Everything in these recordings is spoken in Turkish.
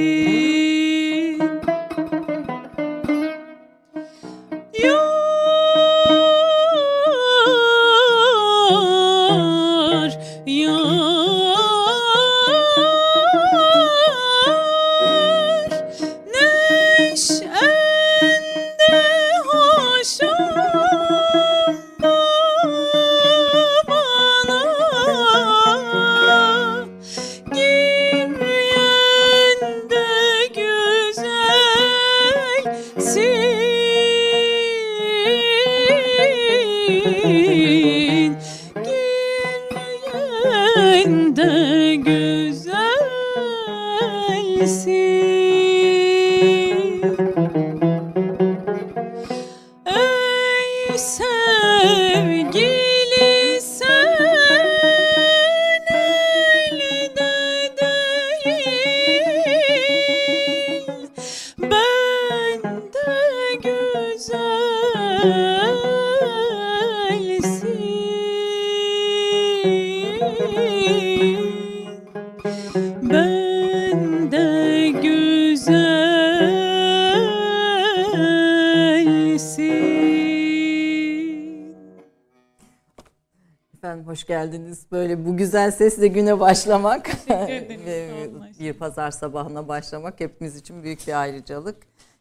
ti. Geldiniz. Böyle bu güzel sesle güne başlamak Teşekkür ve bir pazar sabahına başlamak hepimiz için büyük bir ayrıcalık.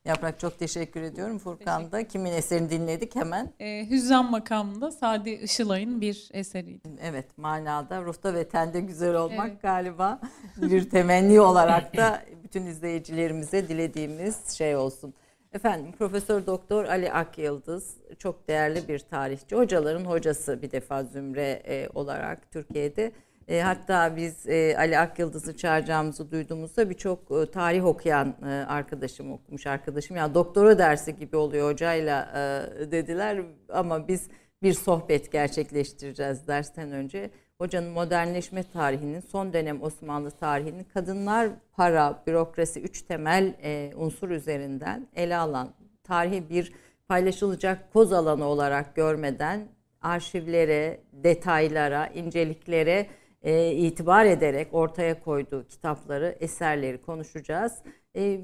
Yaprak çok teşekkür ediyorum. Furkan da kimin eserini dinledik hemen. Ee, Hüzzam makamında Sadi Işılay'ın bir eseriydi. Evet manada ruhta ve tende güzel olmak Evet. galiba bir temenni olarak da bütün izleyicilerimize dilediğimiz şey olsun. Efendim Profesör Doktor Ali Akyıldız çok değerli bir tarihçi. Hocaların hocası bir defa zümre e, olarak Türkiye'de. E, hatta biz e, Ali Akyıldız'ı çağıracağımızı duyduğumuzda birçok e, tarih okuyan e, arkadaşım okumuş arkadaşım. Ya doktora dersi gibi oluyor hocayla e, dediler ama biz bir sohbet gerçekleştireceğiz dersten önce. Hocanın modernleşme tarihinin, son dönem Osmanlı tarihinin kadınlar, para, bürokrasi, üç temel e, unsur üzerinden ele alan tarihi bir paylaşılacak koz alanı olarak görmeden arşivlere, detaylara, inceliklere e, itibar ederek ortaya koyduğu kitapları, eserleri konuşacağız. E,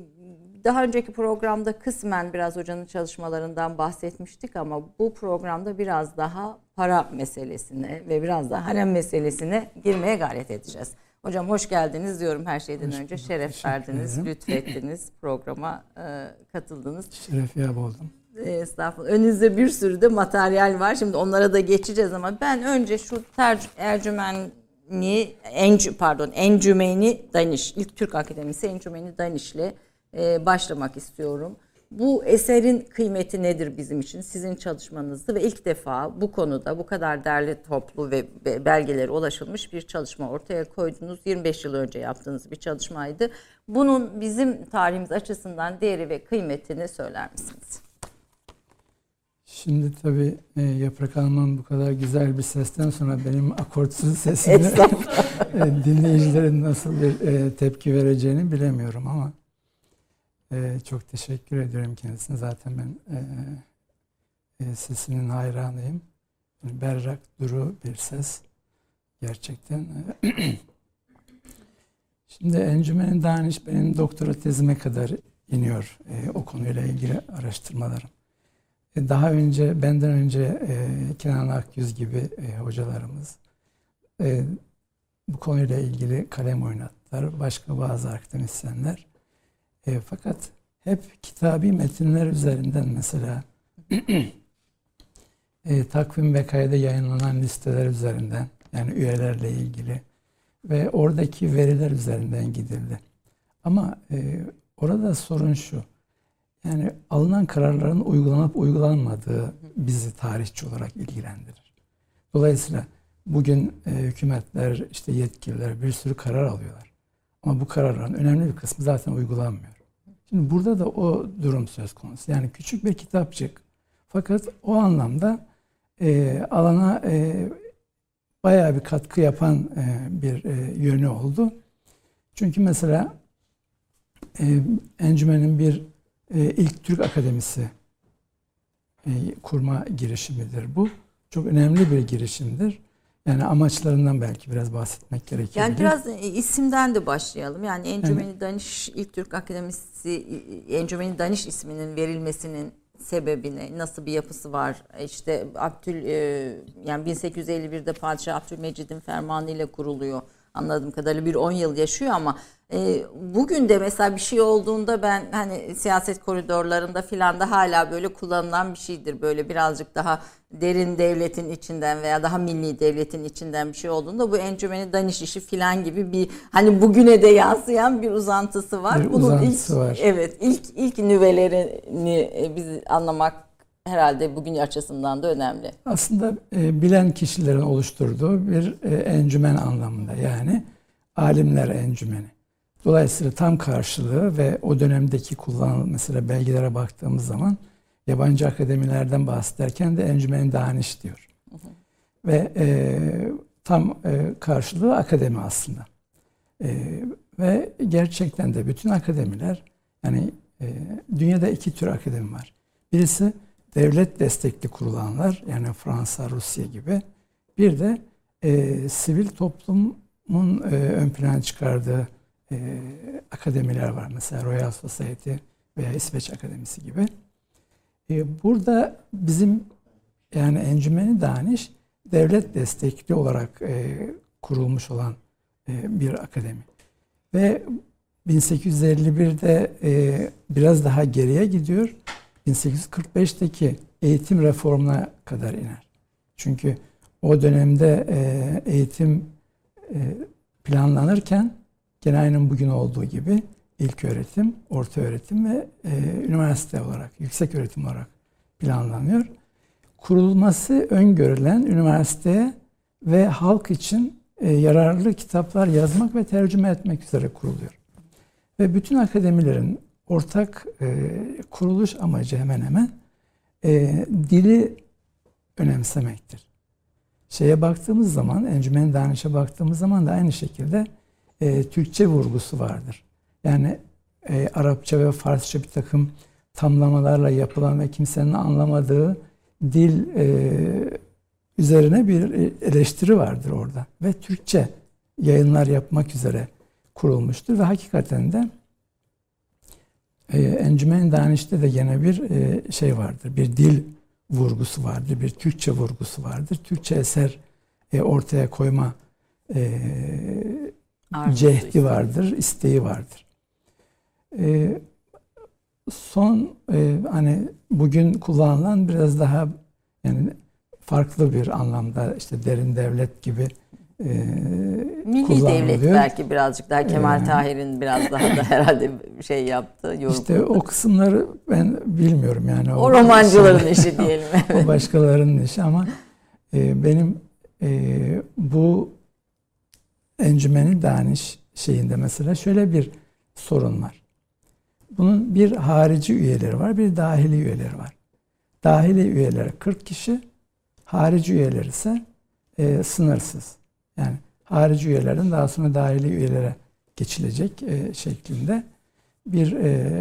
daha önceki programda kısmen biraz hocanın çalışmalarından bahsetmiştik ama bu programda biraz daha para meselesine ve biraz da harem meselesine girmeye gayret edeceğiz. Hocam hoş geldiniz diyorum her şeyden hoş önce. Şeref verdiniz, lütfettiniz, programa e, katıldınız. Şeref yap oldum. E, estağfurullah. Önünüzde bir sürü de materyal var. Şimdi onlara da geçeceğiz ama ben önce şu tercih Ercümenli, Encü, pardon Encümeni Daniş, ilk Türk Akademisi Encümeni Daniş'le e, başlamak istiyorum. Bu eserin kıymeti nedir bizim için? Sizin çalışmanızdı ve ilk defa bu konuda bu kadar derli toplu ve belgelere ulaşılmış bir çalışma ortaya koydunuz. 25 yıl önce yaptığınız bir çalışmaydı. Bunun bizim tarihimiz açısından değeri ve kıymetini söyler misiniz? Şimdi tabii e, Yaprak Hanım'ın bu kadar güzel bir sesten sonra benim akortsuz sesime e, dinleyicilerin nasıl bir e, tepki vereceğini bilemiyorum ama ee, çok teşekkür ediyorum kendisine. Zaten ben e, e, sesinin hayranıyım. Yani berrak, duru bir ses. Gerçekten. Şimdi Encümen'in Daniş benim doktora tezime kadar iniyor e, o konuyla ilgili araştırmalarım. E, daha önce, benden önce e, Kenan Akyüz gibi e, hocalarımız e, bu konuyla ilgili kalem oynattılar. Başka bazı akademisyenler e, fakat hep kitabi metinler üzerinden mesela e, takvim ve kayda yayınlanan listeler üzerinden yani üyelerle ilgili ve oradaki veriler üzerinden gidildi. Ama e, orada sorun şu. Yani alınan kararların uygulanıp uygulanmadığı bizi tarihçi olarak ilgilendirir. Dolayısıyla bugün e, hükümetler, işte yetkililer bir sürü karar alıyorlar. Ama bu kararların önemli bir kısmı zaten uygulanmıyor. Şimdi burada da o durum söz konusu. Yani küçük bir kitapçık. Fakat o anlamda e, alana e, bayağı bir katkı yapan e, bir e, yönü oldu. Çünkü mesela e, Encümen'in bir e, ilk Türk Akademisi e, kurma girişimidir bu. Çok önemli bir girişimdir. Yani amaçlarından belki biraz bahsetmek gerekiyor. Yani biraz e, isimden de başlayalım. Yani Encümeni evet. Daniş İlk Türk Akademisi Encümeni Daniş isminin verilmesinin sebebine nasıl bir yapısı var? İşte Abdül e, yani 1851'de Padişah Abdülmecid'in fermanı ile kuruluyor. Anladığım kadarıyla bir 10 yıl yaşıyor ama e, bugün de mesela bir şey olduğunda ben hani siyaset koridorlarında filan da hala böyle kullanılan bir şeydir. Böyle birazcık daha derin devletin içinden veya daha milli devletin içinden bir şey olduğunda bu encümeni daniş işi filan gibi bir hani bugüne de yansıyan bir uzantısı var. Bir Bunun uzantısı ilk, var. Evet ilk ilk nüvelerini e, biz anlamak herhalde bugün açısından da önemli. Aslında e, bilen kişilerin oluşturduğu bir e, encümen anlamında yani alimler encümeni. Dolayısıyla tam karşılığı ve o dönemdeki kullanılan mesela belgelere baktığımız zaman yabancı akademilerden bahsederken de encümen daniş diyor. Hı hı. Ve e, tam e, karşılığı akademi aslında. E, ve gerçekten de bütün akademiler yani e, dünyada iki tür akademi var. Birisi devlet destekli kurulanlar yani Fransa, Rusya gibi. Bir de e, sivil toplumun e, ön plana çıkardığı e, akademiler var. Mesela Royal Society veya İsveç Akademisi gibi. E, burada bizim yani Encümeni Daniş devlet destekli olarak e, kurulmuş olan e, bir akademi. Ve 1851'de e, biraz daha geriye gidiyor. 1845'teki eğitim reformuna kadar iner. Çünkü o dönemde e, eğitim e, planlanırken Gene aynen bugün olduğu gibi ilk öğretim, orta öğretim ve e, üniversite olarak, yüksek öğretim olarak planlanıyor. Kurulması öngörülen üniversiteye ve halk için yararlı kitaplar yazmak ve tercüme etmek üzere kuruluyor. Ve bütün akademilerin ortak e, kuruluş amacı hemen hemen e, dili önemsemektir. Şeye baktığımız zaman, Encümen Danış'a baktığımız zaman da aynı şekilde e, Türkçe vurgusu vardır. Yani e, Arapça ve Farsça bir takım tamlamalarla yapılan ve kimsenin anlamadığı dil e, üzerine bir eleştiri vardır orada. Ve Türkçe yayınlar yapmak üzere kurulmuştur ve hakikaten de e, Encümen Daniş'te de gene bir e, şey vardır. Bir dil vurgusu vardır, bir Türkçe vurgusu vardır. Türkçe eser e, ortaya koyma e, Arzusu cehdi işte. vardır, isteği vardır. E, son e, hani bugün kullanılan biraz daha yani farklı bir anlamda işte derin devlet gibi e, Milli devlet belki birazcık daha Kemal Ee, Tahir'in biraz daha da herhalde şey yaptı. İşte o kısımları ben bilmiyorum yani. o romancıların şey- işi diyelim. o başkalarının işi ama e, benim e, bu encümeni daniş şeyinde mesela şöyle bir sorun var. Bunun bir harici üyeleri var, bir dahili üyeleri var. Dahili üyeleri 40 kişi, harici üyeleri ise e, sınırsız. Yani harici üyelerden daha sonra dahili üyelere geçilecek e, şeklinde bir e,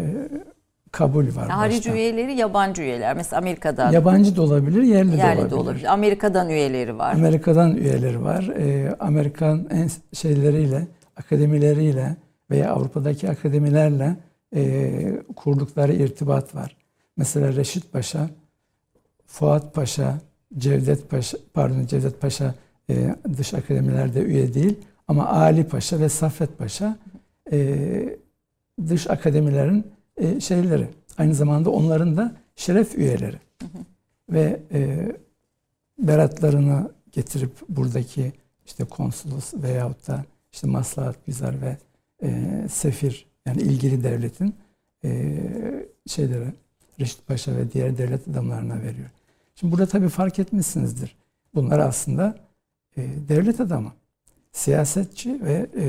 kabul var. Harici baştan. üyeleri yabancı üyeler. Mesela Amerika'dan Yabancı da olabilir, yerli, de yerli olabilir. de olabilir. Amerika'dan üyeleri var. Amerika'dan üyeleri var. Ee, Amerikan en şeyleriyle, akademileriyle veya Avrupa'daki akademilerle e, kurdukları irtibat var. Mesela Reşit Paşa, Fuat Paşa, Cevdet Paşa, pardon Cevdet Paşa e, dış akademilerde üye değil ama Ali Paşa ve Saffet Paşa e, dış akademilerin e, şeyleri. Aynı zamanda onların da şeref üyeleri. Ve e, beratlarını getirip buradaki işte konsolos veyahut da işte maslahat güzar ve e, sefir yani ilgili devletin e, şeyleri Reşit Paşa ve diğer devlet adamlarına veriyor. Şimdi burada tabii fark etmişsinizdir. Bunlar aslında e, devlet adamı, siyasetçi ve e,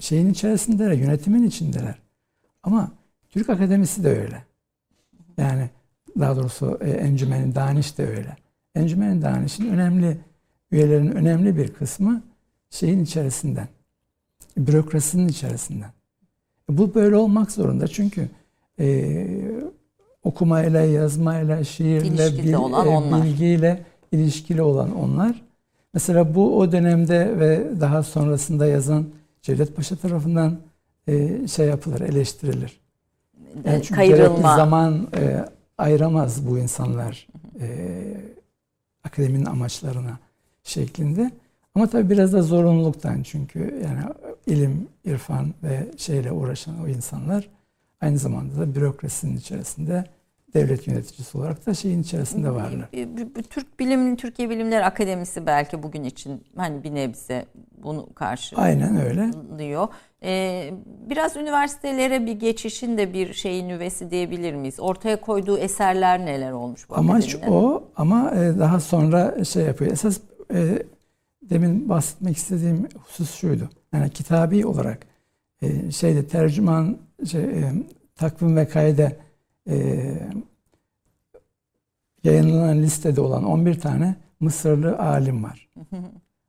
şeyin içerisindeler, yönetimin içindeler. Ama Türk Akademisi de öyle. Yani daha doğrusu e, Encümen-i Daniş de öyle. Encümen-i Daniş'in önemli üyelerinin önemli bir kısmı şeyin içerisinden, bürokrasinin içerisinden. Bu böyle olmak zorunda çünkü e, okumayla, yazmayla, şiirle, olan e, bilgiyle ilişkili olan onlar. Mesela bu o dönemde ve daha sonrasında yazan Cevdet Paşa tarafından e, şey yapılır, eleştirilir. Yani çünkü Kayrılma. zaman e, ayıramaz bu insanlar e, akademinin amaçlarına şeklinde. Ama tabii biraz da zorunluluktan çünkü yani ilim, irfan ve şeyle uğraşan o insanlar aynı zamanda da bürokrasinin içerisinde devlet yöneticisi olarak da şeyin içerisinde varlar. Bir Türk Bilim Türkiye Bilimler Akademisi belki bugün için hani bir nebze bunu karşı Aynen öyle. diyor. Ee, biraz üniversitelere bir geçişin de bir şeyin nüvesi diyebilir miyiz? Ortaya koyduğu eserler neler olmuş bu Amaç akademinin? o ama e, daha sonra şey yapıyor. Esas e, demin bahsetmek istediğim husus şuydu. Yani kitabi olarak e, şeyde tercüman şey, e, takvim ve kaide e, yayınlanan listede olan 11 tane Mısırlı alim var.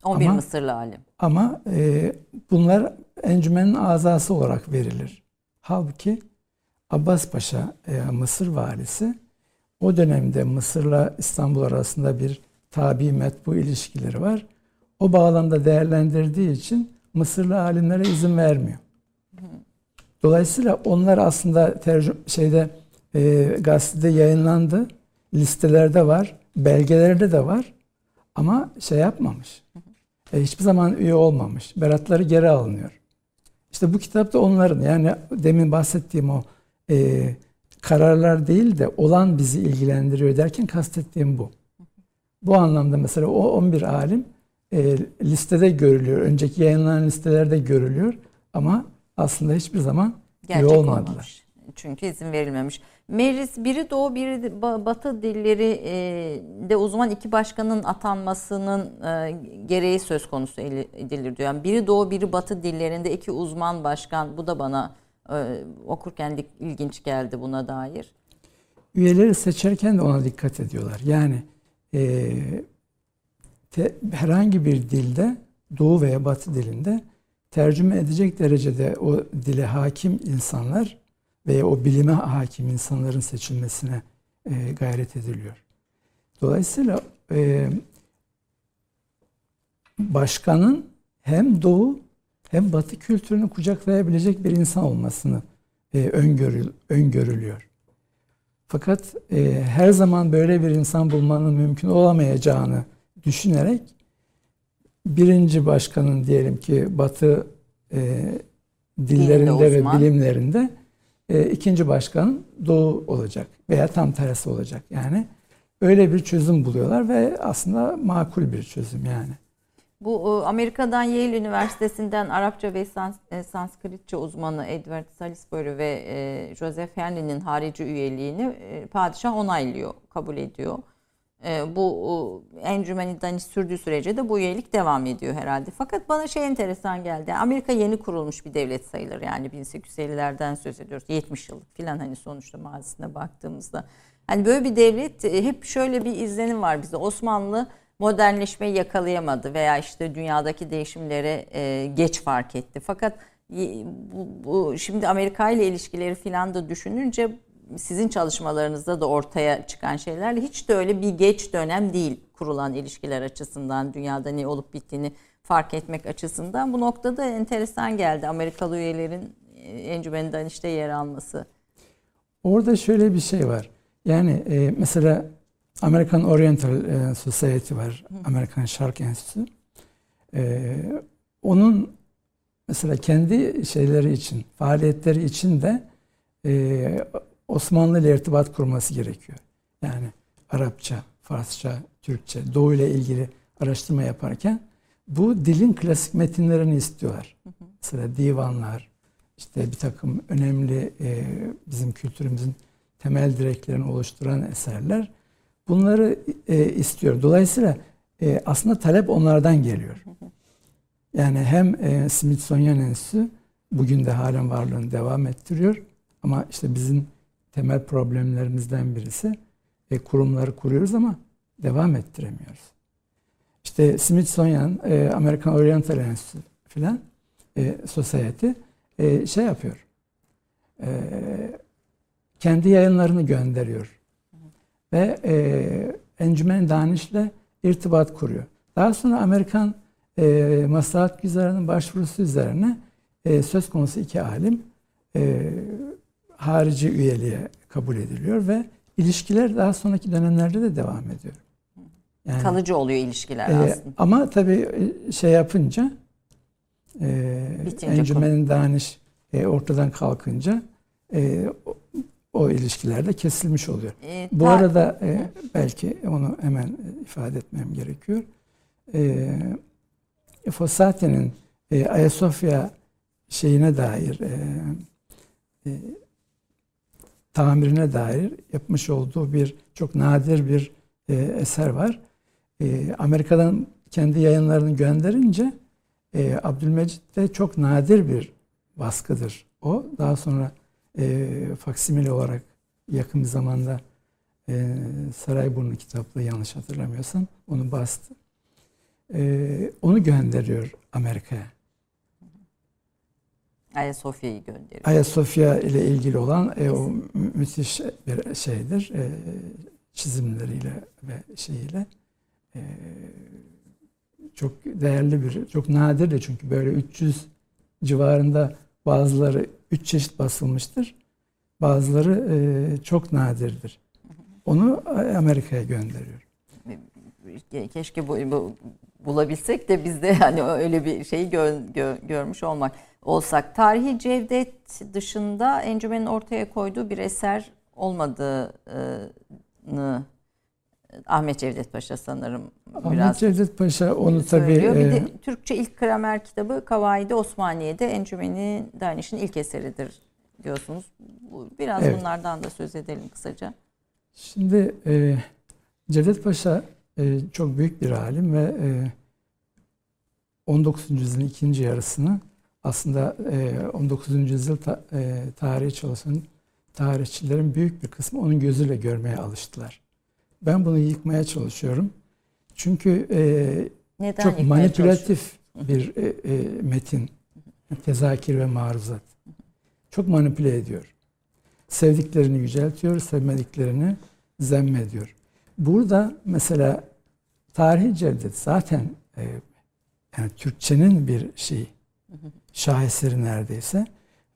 11 ama- Mısırlı alim. Ama e, bunlar encümenin azası olarak verilir. Halbuki Abbas Paşa e, Mısır valisi o dönemde Mısır'la İstanbul arasında bir tabi metbu ilişkileri var. O bağlamda değerlendirdiği için Mısırlı alimlere izin vermiyor. Dolayısıyla onlar aslında tercüm şeyde e, gazetede yayınlandı, listelerde var, belgelerde de var ama şey yapmamış. E, hiçbir zaman üye olmamış. Beratları geri alınıyor. İşte bu kitapta onların yani demin bahsettiğim o e, kararlar değil de olan bizi ilgilendiriyor derken kastettiğim bu. Bu anlamda mesela o 11 alim e, listede görülüyor. Önceki yayınlanan listelerde görülüyor ama aslında hiçbir zaman üye Gerçek olmadılar. olmamış. Çünkü izin verilmemiş. Meclis biri Doğu biri Batı dilleri e, de uzman iki başkanın atanmasının e, gereği söz konusu edilir diyor. Yani biri Doğu biri Batı dillerinde iki uzman başkan bu da bana e, okurken ilginç geldi buna dair. Üyeleri seçerken de ona dikkat ediyorlar. Yani e, te, herhangi bir dilde Doğu veya Batı dilinde tercüme edecek derecede o dile hakim insanlar veya o bilime hakim insanların seçilmesine e, gayret ediliyor. Dolayısıyla e, başkanın hem Doğu hem Batı kültürünü kucaklayabilecek bir insan olmasını e, öngörül, öngörülüyor. Fakat e, her zaman böyle bir insan bulmanın mümkün olamayacağını düşünerek birinci başkanın diyelim ki Batı e, dillerinde ve bilimlerinde e, ikinci başkanın Doğu olacak veya tam tersi olacak. Yani öyle bir çözüm buluyorlar ve aslında makul bir çözüm yani. Bu Amerika'dan Yale Üniversitesi'nden Arapça ve e, Sanskritçe uzmanı Edward Salisbury ve e, Joseph Henry'nin harici üyeliğini e, padişah onaylıyor, kabul ediyor. Bu encümeni daniş sürdüğü sürece de bu üyelik devam ediyor herhalde. Fakat bana şey enteresan geldi. Amerika yeni kurulmuş bir devlet sayılır. Yani 1850'lerden söz ediyoruz. 70 yıllık falan hani sonuçta mazisine baktığımızda. Hani böyle bir devlet hep şöyle bir izlenim var bize. Osmanlı modernleşmeyi yakalayamadı veya işte dünyadaki değişimleri e, geç fark etti. Fakat bu, bu şimdi Amerika ile ilişkileri filan da düşününce sizin çalışmalarınızda da ortaya çıkan şeylerle hiç de öyle bir geç dönem değil kurulan ilişkiler açısından dünyada ne olup bittiğini fark etmek açısından bu noktada enteresan geldi Amerikalı üyelerin e, encümeninden işte yer alması. Orada şöyle bir şey var. Yani e, mesela American Oriental e, Society var. Amerikan Şark Enstitüsü. E, onun mesela kendi şeyleri için, faaliyetleri için de e, Osmanlı ile irtibat kurması gerekiyor. Yani Arapça, Farsça, Türkçe, Doğu ile ilgili araştırma yaparken bu dilin klasik metinlerini istiyorlar. Mesela divanlar, işte bir takım önemli e, bizim kültürümüzün temel direklerini oluşturan eserler bunları e, istiyor. Dolayısıyla e, aslında talep onlardan geliyor. Yani hem e, Smithsonian Enstitüsü bugün de halen varlığını devam ettiriyor. Ama işte bizim temel problemlerimizden birisi e, kurumları kuruyoruz ama devam ettiremiyoruz. İşte Smithsonian, e, American Oriental Enstitüsü filan e, Society e, şey yapıyor. E, kendi yayınlarını gönderiyor ve e, Encümen Daniş'le irtibat kuruyor. Daha sonra Amerikan e, Maslahat Güzarı'nın başvurusu üzerine e, söz konusu iki alim e, harici üyeliğe kabul ediliyor ve ilişkiler daha sonraki dönemlerde de devam ediyor. Yani, Kalıcı oluyor ilişkiler e, aslında. Ama tabii e, şey yapınca e, Encümen'in Daniş e, ortadan kalkınca e, o ilişkilerde kesilmiş oluyor. E, Bu arada e, belki onu hemen ifade etmem gerekiyor. E, Fossati'nin e, Ayasofya şeyine dair e, e, tamirine dair yapmış olduğu bir çok nadir bir e, eser var. E, Amerika'dan kendi yayınlarını gönderince e, Abdülmecit de çok nadir bir baskıdır o. Daha sonra e, faksimile olarak yakın bir zamanda e, Sarayburnu kitaplığı yanlış hatırlamıyorsam onu bastı. E, onu gönderiyor Amerika'ya. Ayasofya'yı gönderiyor. Ayasofya ile ilgili olan e, o müthiş bir şeydir. E, çizimleriyle ve şeyiyle e, çok değerli bir, çok nadir de çünkü böyle 300 civarında bazıları üç çeşit basılmıştır. Bazıları e, çok nadirdir. Onu Amerika'ya gönderiyor. Keşke bu, bu bulabilsek de biz de hani öyle bir şeyi gö, gö, görmüş olmak olsak. Tarihi Cevdet dışında Encümen'in ortaya koyduğu bir eser olmadığını Ahmet Cevdet Paşa sanırım Ahmet biraz Cevdet Paşa onu tabii bir de e, Türkçe ilk gramer kitabı Kavaidi Osmaniye'de Encümeni Daniş'in ilk eseridir diyorsunuz. Biraz evet. bunlardan da söz edelim kısaca. Şimdi e, Cevdet Paşa e, çok büyük bir alim ve e, 19. yüzyılın ikinci yarısını aslında e, 19. yüzyıl ta, e, tarihi çalışan tarihçilerin büyük bir kısmı onun gözüyle görmeye alıştılar. Ben bunu yıkmaya çalışıyorum. Çünkü e, Neden çok manipülatif bir e, e, metin. Tezakir ve maruzat. Çok manipüle ediyor. Sevdiklerini yüceltiyor, sevmediklerini zemmediyor. Burada mesela tarihi cevdet zaten e, yani Türkçenin bir şeyi, şaheseri neredeyse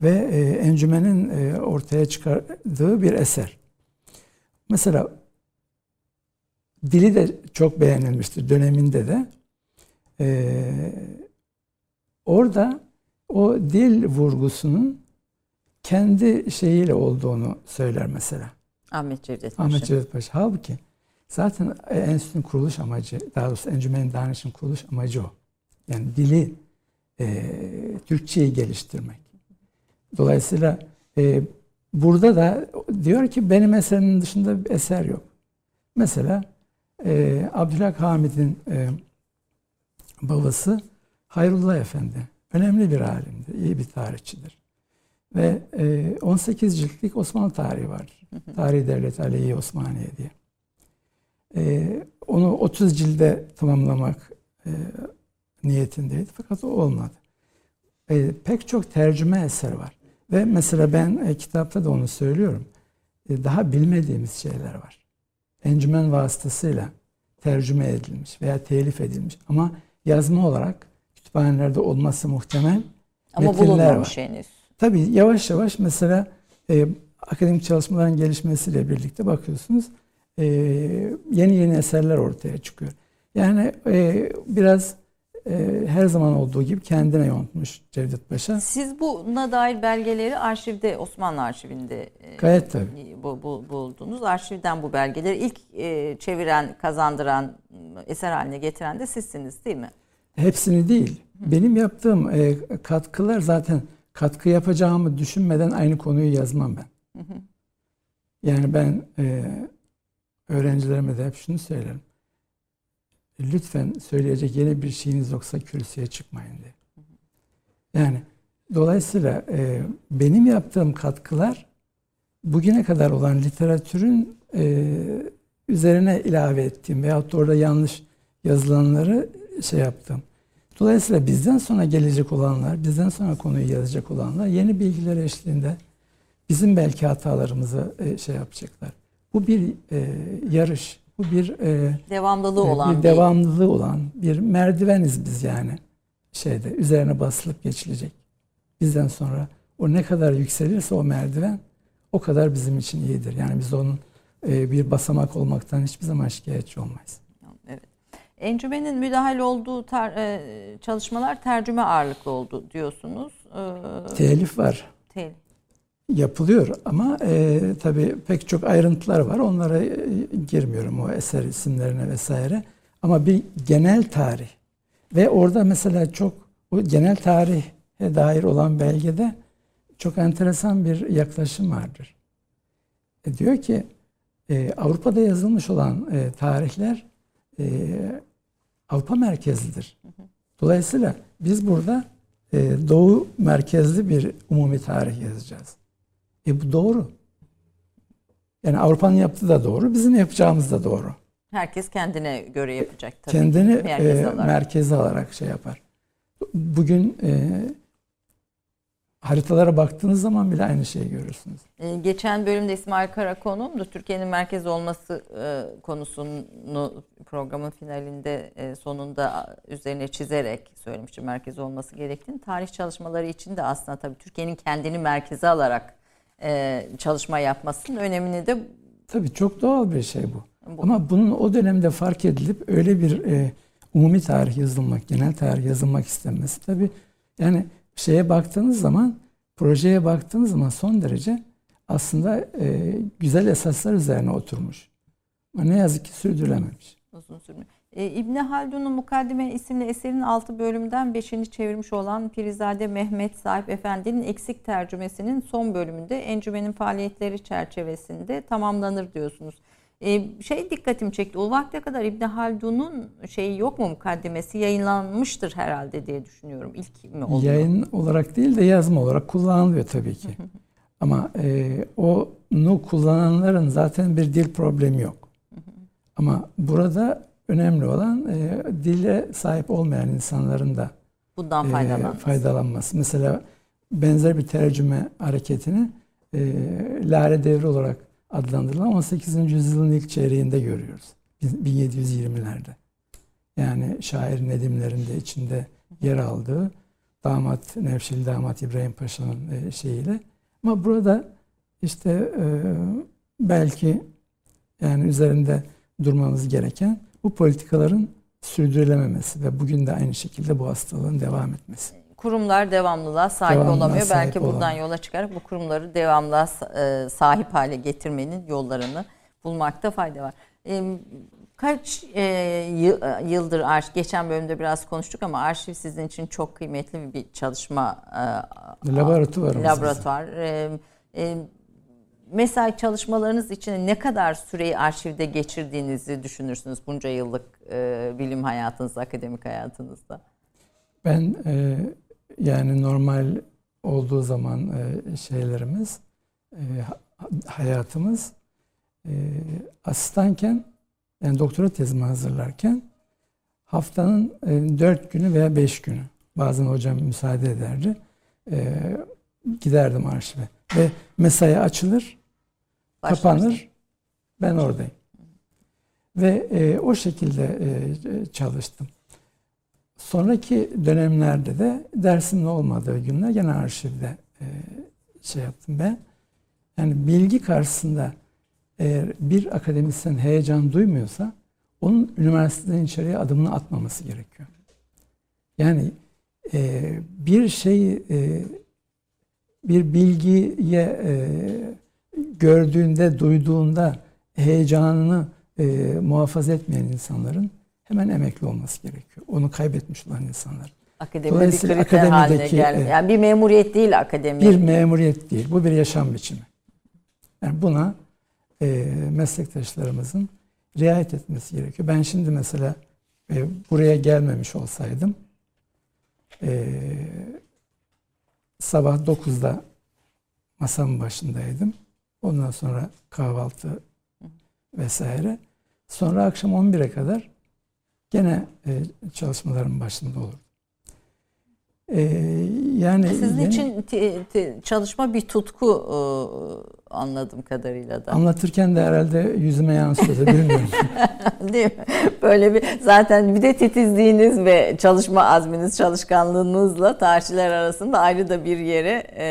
ve e, encümenin e, ortaya çıkardığı bir eser. Mesela dili de çok beğenilmiştir döneminde de. E, orada o dil vurgusunun kendi şeyiyle olduğunu söyler mesela. Ahmet Cevdet Paşa. Ahmet Cevdet Paşa. Halbuki zaten enstitünün kuruluş amacı, daha doğrusu Encümen Danış'ın kuruluş amacı o. Yani dili, e, Türkçeyi geliştirmek. Dolayısıyla e, burada da diyor ki benim eserimin dışında bir eser yok. Mesela e, Abdülhak Hamid'in e, babası Hayrullah Efendi. Önemli bir alimdi, iyi bir tarihçidir. Ve e, 18 ciltlik Osmanlı tarihi var. Tarihi Devlet Aleyhi Osmaniye diye. E, onu 30 cilde tamamlamak e, niyetindeydi fakat o olmadı. E, pek çok tercüme eser var. Ve mesela ben e, kitapta da onu söylüyorum. E, daha bilmediğimiz şeyler var. Encümen vasıtasıyla tercüme edilmiş veya telif edilmiş ama yazma olarak kütüphanelerde olması muhtemel Ama metinler var. henüz. Tabii yavaş yavaş mesela e, akademik çalışmaların gelişmesiyle birlikte bakıyorsunuz e, yeni yeni eserler ortaya çıkıyor. Yani e, biraz e, her zaman olduğu gibi kendine yontmuş Cevdet Paşa. Siz buna dair belgeleri arşivde, Osmanlı arşivinde e, Gayet tabii. bu, bu- buldunuz. Arşivden bu belgeleri ilk e, çeviren, kazandıran, eser haline getiren de sizsiniz değil mi? Hepsini değil. Benim yaptığım e, katkılar zaten katkı yapacağımı düşünmeden aynı konuyu yazmam ben. Yani ben e, öğrencilerime de hep şunu söylerim. Lütfen söyleyecek yeni bir şeyiniz yoksa kürsüye çıkmayın diye. Yani dolayısıyla e, benim yaptığım katkılar bugüne kadar olan literatürün e, üzerine ilave ettiğim veyahut da orada yanlış yazılanları şey yaptım. Dolayısıyla bizden sonra gelecek olanlar, bizden sonra konuyu yazacak olanlar yeni bilgiler eşliğinde bizim belki hatalarımızı e, şey yapacaklar. Bu bir e, yarış, bu bir e, Devamlılığı Evet, olan bir devamlılığı olan bir merdiveniz biz yani şeyde üzerine basılıp geçilecek. Bizden sonra o ne kadar yükselirse o merdiven o kadar bizim için iyidir. Yani biz onun e, bir basamak olmaktan hiçbir zaman şikayetçi olmayız. Evet. Encümenin müdahil olduğu tar- e, çalışmalar tercüme ağırlıklı oldu diyorsunuz. E, Telif var, tel- yapılıyor ama e, tabii pek çok ayrıntılar var. Onlara e, girmiyorum o eser isimlerine vesaire. Ama bir genel tarih ve orada mesela çok o genel tarihe dair olan belgede çok enteresan bir yaklaşım vardır. E, diyor ki e, Avrupa'da yazılmış olan e, tarihler e, Avrupa merkezlidir. Dolayısıyla biz burada e, Doğu merkezli bir umumi tarih yazacağız. E bu doğru. Yani Avrupa'nın yaptığı da doğru, bizim yapacağımız da doğru. herkes kendine göre yapacak tabii. Kendini merkeze e, alarak. merkeze alarak şey yapar. Bugün e, haritalara baktığınız zaman bile aynı şeyi görürsünüz. Ee, Geçen bölümde İsmail Karakonuğum da Türkiye'nin merkez olması e, konusunu programın finalinde e, sonunda üzerine çizerek söylemiştim merkez olması gerektiğini. Tarih çalışmaları için de aslında tabii Türkiye'nin kendini merkeze alarak e, çalışma yapmasının önemini de Tabii çok doğal bir şey bu. Bu. Ama bunun o dönemde fark edilip öyle bir e, umumi tarih yazılmak, genel tarih yazılmak istenmesi tabii yani şeye baktığınız zaman, projeye baktığınız zaman son derece aslında e, güzel esaslar üzerine oturmuş. Ama ne yazık ki sürdürülememiş. uzun sürmüyor. E, İbni Haldun'un Mukaddime isimli eserin 6 bölümden 5'ini çevirmiş olan Pirizade Mehmet Sahip Efendi'nin eksik tercümesinin son bölümünde encümenin faaliyetleri çerçevesinde tamamlanır diyorsunuz. E, şey dikkatimi çekti. O vakte kadar İbni Haldun'un şeyi yok mu mukaddimesi yayınlanmıştır herhalde diye düşünüyorum. İlk mi oldu? Yayın olarak değil de yazma olarak kullanılıyor tabii ki. Ama e, onu kullananların zaten bir dil problemi yok. Ama burada önemli olan e, dile sahip olmayan insanların da Bundan e, faydalanması. faydalanması. Mesela benzer bir tercüme hareketini e, Lale Devri olarak adlandırılan 18. yüzyılın ilk çeyreğinde görüyoruz. 1720'lerde. Yani şair Nedimlerinde içinde yer aldığı damat Nevşehir damat İbrahim Paşa'nın e, şeyiyle. Ama burada işte e, belki yani üzerinde durmamız gereken bu politikaların sürdürülememesi ve bugün de aynı şekilde bu hastalığın devam etmesi. Kurumlar devamlılığa sahip Devamlılığa olamıyor. sahip Belki buradan olamıyor. yola çıkarak bu kurumları devamlılığa e, sahip hale getirmenin yollarını bulmakta fayda var. E, Kaç e, yı- yıldır arşiv, geçen bölümde biraz konuştuk ama arşiv sizin için çok kıymetli bir çalışma e, Laboratuvarımız laboratuvar. E, e, mesai çalışmalarınız için ne kadar süreyi arşivde geçirdiğinizi düşünürsünüz bunca yıllık e, bilim hayatınızda, akademik hayatınızda? Ben e, yani normal olduğu zaman e, şeylerimiz, e, ha- hayatımız e, asistanken yani doktora tezimi hazırlarken haftanın e, dört günü veya beş günü bazen hocam müsaade ederdi. E, giderdim arşive ve mesai açılır, kapanır. Ben oradayım. Ve e, o şekilde e, çalıştım. Sonraki dönemlerde de dersimin olmadığı günler gene arşivde e, şey yaptım ben. Yani bilgi karşısında eğer bir akademisyen heyecan duymuyorsa onun üniversiteden içeriye adımını atmaması gerekiyor. Yani e, bir şeyi e, bir bilgiye e, gördüğünde, duyduğunda heyecanını e, muhafaza etmeyen insanların hemen emekli olması gerekiyor. Onu kaybetmiş olan insanlar. Akademi bir haline akademideki, geldi. e, Yani bir memuriyet değil akademi. Bir memuriyet değil, bu bir yaşam biçimi. Yani buna e, meslektaşlarımızın riayet etmesi gerekiyor. Ben şimdi mesela e, buraya gelmemiş olsaydım e, sabah 9'da masamın başındaydım. Ondan sonra kahvaltı vesaire. Sonra akşam 11'e kadar gene e, çalışmaların başında olurdum. E, yani Sizin yeni- için te- te- çalışma bir tutku e, anladığım kadarıyla da. Anlatırken de herhalde yüzüme yansıyordu bilmiyorum. Değil mi? Böyle bir zaten bir de titizliğiniz ve çalışma azminiz, çalışkanlığınızla tarihçiler arasında ayrı da bir yere e,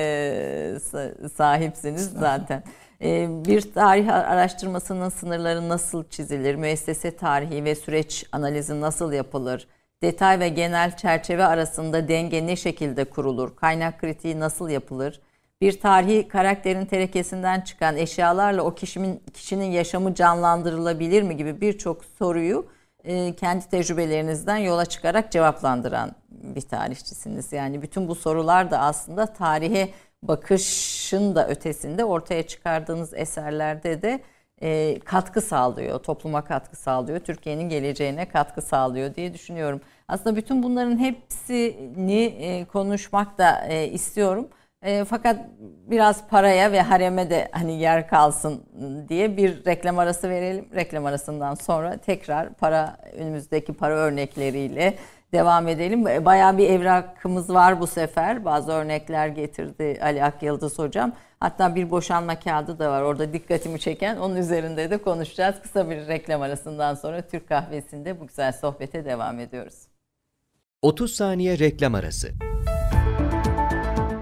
sa- sahipsiniz zaten. E, bir tarih araştırmasının sınırları nasıl çizilir? Müessese tarihi ve süreç analizi nasıl yapılır? Detay ve genel çerçeve arasında denge ne şekilde kurulur? Kaynak kritiği nasıl yapılır? Bir tarihi karakterin terekesinden çıkan eşyalarla o kişinin kişinin yaşamı canlandırılabilir mi gibi birçok soruyu e, kendi tecrübelerinizden yola çıkarak cevaplandıran bir tarihçisiniz. Yani bütün bu sorular da aslında tarihe bakışın da ötesinde ortaya çıkardığınız eserlerde de e, katkı sağlıyor, topluma katkı sağlıyor, Türkiye'nin geleceğine katkı sağlıyor diye düşünüyorum. Aslında bütün bunların hepsini e, konuşmak da e, istiyorum. E, fakat biraz paraya ve hareme de hani yer kalsın diye bir reklam arası verelim. Reklam arasından sonra tekrar para önümüzdeki para örnekleriyle devam edelim. Bayağı bir evrakımız var bu sefer. Bazı örnekler getirdi Ali Akyıldız hocam. Hatta bir boşanma kağıdı da var orada dikkatimi çeken. Onun üzerinde de konuşacağız. Kısa bir reklam arasından sonra Türk kahvesinde bu güzel sohbete devam ediyoruz. 30 saniye reklam arası.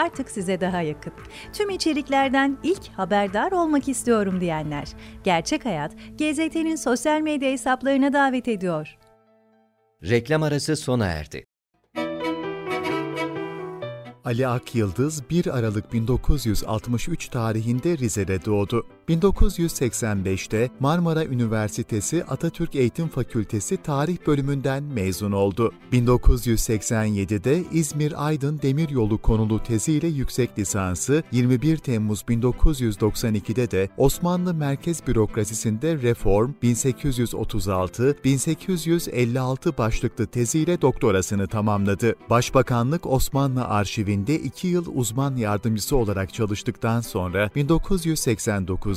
artık size daha yakın. Tüm içeriklerden ilk haberdar olmak istiyorum diyenler. Gerçek Hayat, GZT'nin sosyal medya hesaplarına davet ediyor. Reklam arası sona erdi. Ali Akyıldız 1 Aralık 1963 tarihinde Rize'de doğdu. 1985'te Marmara Üniversitesi Atatürk Eğitim Fakültesi Tarih Bölümünden mezun oldu. 1987'de İzmir Aydın Demiryolu konulu teziyle yüksek lisansı, 21 Temmuz 1992'de de Osmanlı Merkez Bürokrasisi'nde Reform 1836-1856 başlıklı teziyle doktorasını tamamladı. Başbakanlık Osmanlı Arşivinde 2 yıl uzman yardımcısı olarak çalıştıktan sonra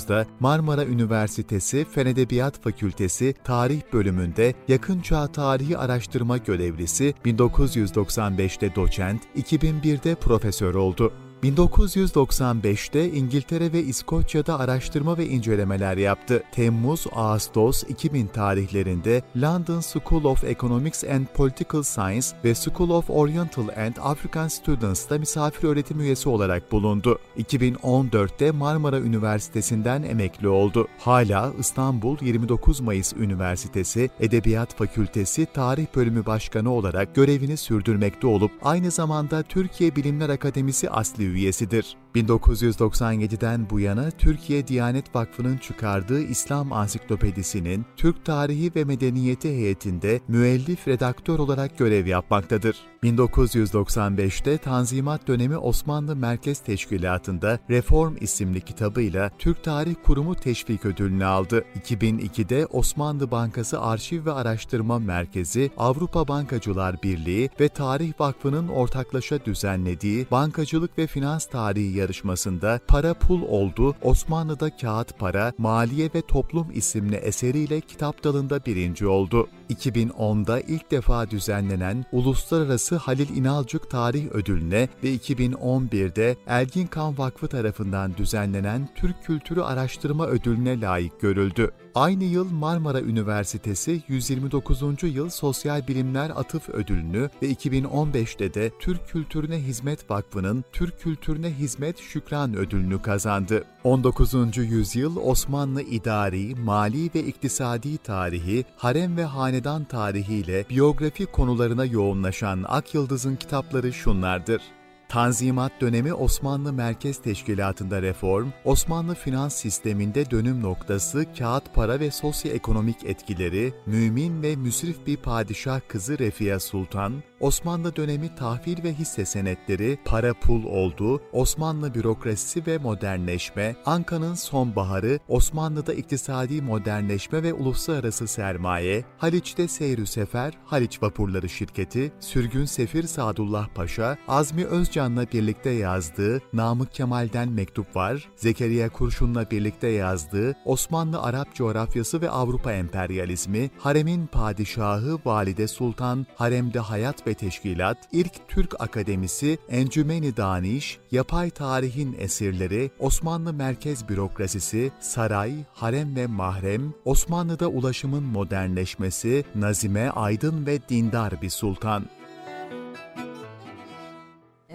1989'da Marmara Üniversitesi Fen Edebiyat Fakültesi Tarih Bölümünde Yakın Çağ Tarihi Araştırma Görevlisi, 1995'te doçent, 2001'de profesör oldu. 1995'te İngiltere ve İskoçya'da araştırma ve incelemeler yaptı. Temmuz-Ağustos 2000 tarihlerinde London School of Economics and Political Science ve School of Oriental and African Students'ta misafir öğretim üyesi olarak bulundu. 2014'te Marmara Üniversitesi'nden emekli oldu. Hala İstanbul 29 Mayıs Üniversitesi Edebiyat Fakültesi Tarih Bölümü Başkanı olarak görevini sürdürmekte olup aynı zamanda Türkiye Bilimler Akademisi asli üyesidir. 1997'den bu yana Türkiye Diyanet Vakfı'nın çıkardığı İslam Ansiklopedisi'nin Türk Tarihi ve Medeniyeti heyetinde müellif redaktör olarak görev yapmaktadır. 1995'te Tanzimat dönemi Osmanlı Merkez Teşkilatı'nda Reform isimli kitabıyla Türk Tarih Kurumu Teşvik Ödülünü aldı. 2002'de Osmanlı Bankası Arşiv ve Araştırma Merkezi, Avrupa Bankacılar Birliği ve Tarih Vakfı'nın ortaklaşa düzenlediği Bankacılık ve Finans Tarihi yarışmasında Para Pul Oldu, Osmanlı'da Kağıt Para, Maliye ve Toplum isimli eseriyle kitap dalında birinci oldu. 2010'da ilk defa düzenlenen Uluslararası Halil İnalcık Tarih Ödülüne ve 2011'de Elgin Kan Vakfı tarafından düzenlenen Türk Kültürü Araştırma Ödülüne layık görüldü. Aynı yıl Marmara Üniversitesi 129. Yıl Sosyal Bilimler Atıf Ödülünü ve 2015'te de Türk Kültürüne Hizmet Vakfı'nın Türk Kültürüne Hizmet Şükran Ödülünü kazandı. 19. yüzyıl Osmanlı idari, mali ve iktisadi tarihi, harem ve hanedan tarihiyle biyografi konularına yoğunlaşan Akyıldız'ın kitapları şunlardır. Tanzimat dönemi Osmanlı Merkez Teşkilatı'nda reform, Osmanlı finans sisteminde dönüm noktası, kağıt para ve sosyoekonomik etkileri, mümin ve müsrif bir padişah kızı Refia Sultan, Osmanlı dönemi tahvil ve hisse senetleri, para pul oldu, Osmanlı bürokrasisi ve modernleşme, Anka'nın sonbaharı, Osmanlı'da iktisadi modernleşme ve uluslararası sermaye, Haliç'te Seyrü Sefer, Haliç Vapurları Şirketi, Sürgün Sefir Sadullah Paşa, Azmi Özcan'la birlikte yazdığı Namık Kemal'den mektup var, Zekeriya Kurşun'la birlikte yazdığı Osmanlı Arap coğrafyası ve Avrupa emperyalizmi, Haremin Padişahı Valide Sultan, Haremde Hayat ve Teşkilat, İlk Türk Akademisi, Encümeni Daniş, Yapay Tarihin Esirleri, Osmanlı Merkez Bürokrasisi, Saray, Harem ve Mahrem, Osmanlı'da ulaşımın modernleşmesi, Nazime Aydın ve Dindar bir Sultan.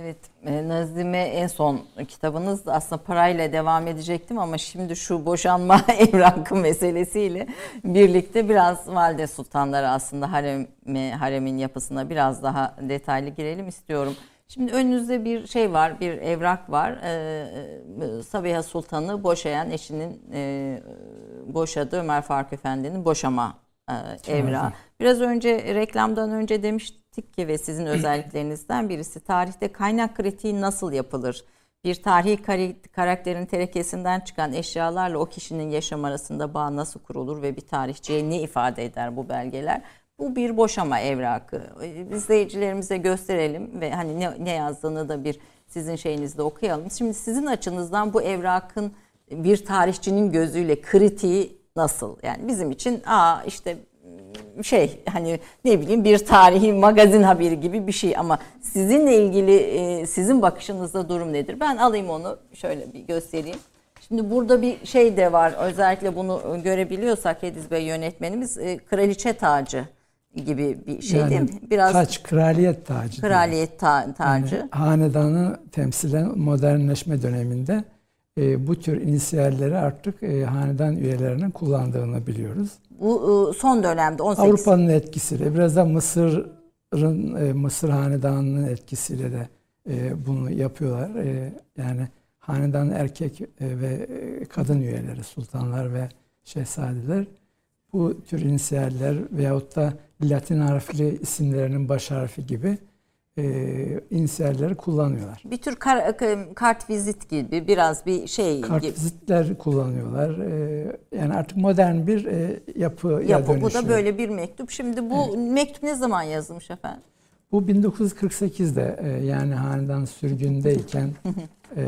Evet, e, Nazime en son kitabınız aslında parayla devam edecektim ama şimdi şu boşanma evrakı meselesiyle birlikte biraz Valide Sultanları aslında haremi, haremin yapısına biraz daha detaylı girelim istiyorum. Şimdi önünüzde bir şey var, bir evrak var. Ee, Sabiha Sultan'ı boşayan eşinin e, boşadığı Ömer Faruk Efendi'nin boşama e, evrağı. Biraz önce reklamdan önce demiştik ki ve sizin özelliklerinizden birisi tarihte kaynak kritiği nasıl yapılır? Bir tarihi karakterin terekesinden çıkan eşyalarla o kişinin yaşam arasında bağ nasıl kurulur ve bir tarihçiye ne ifade eder bu belgeler? Bu bir boşama evrakı. İzleyicilerimize gösterelim ve hani ne, ne yazdığını da bir sizin şeyinizde okuyalım. Şimdi sizin açınızdan bu evrakın bir tarihçinin gözüyle kritiği nasıl? Yani bizim için aa işte şey hani ne bileyim bir tarihi magazin haberi gibi bir şey ama sizinle ilgili sizin bakışınızda durum nedir? Ben alayım onu şöyle bir göstereyim. Şimdi burada bir şey de var özellikle bunu görebiliyorsak Ediz Bey yönetmenimiz kraliçe tacı gibi bir şey yani değil mi? Biraz taç, kraliyet tacı. Kraliyet ta- tacı. Yani hanedanı temsilen modernleşme döneminde e, bu tür inisiyalleri artık e, hanedan üyelerinin kullandığını biliyoruz. Bu e, son dönemde 18 Avrupa'nın etkisiyle biraz da Mısır'ın e, Mısır hanedanının etkisiyle de e, bunu yapıyorlar. Yani hanedan erkek ve kadın üyeleri, sultanlar ve şehzadeler bu tür inisiyaller veyahut da Latin harfli isimlerinin baş harfi gibi e, inisiyalleri kullanıyorlar. Bir tür kar, kart vizit gibi biraz bir şey gibi. Kartvizitler kullanıyorlar. E, yani artık modern bir e, yapıya Yapı. Bu da böyle bir mektup. Şimdi bu mektup ne zaman yazılmış efendim? Bu 1948'de e, yani hanedan sürgündeyken e,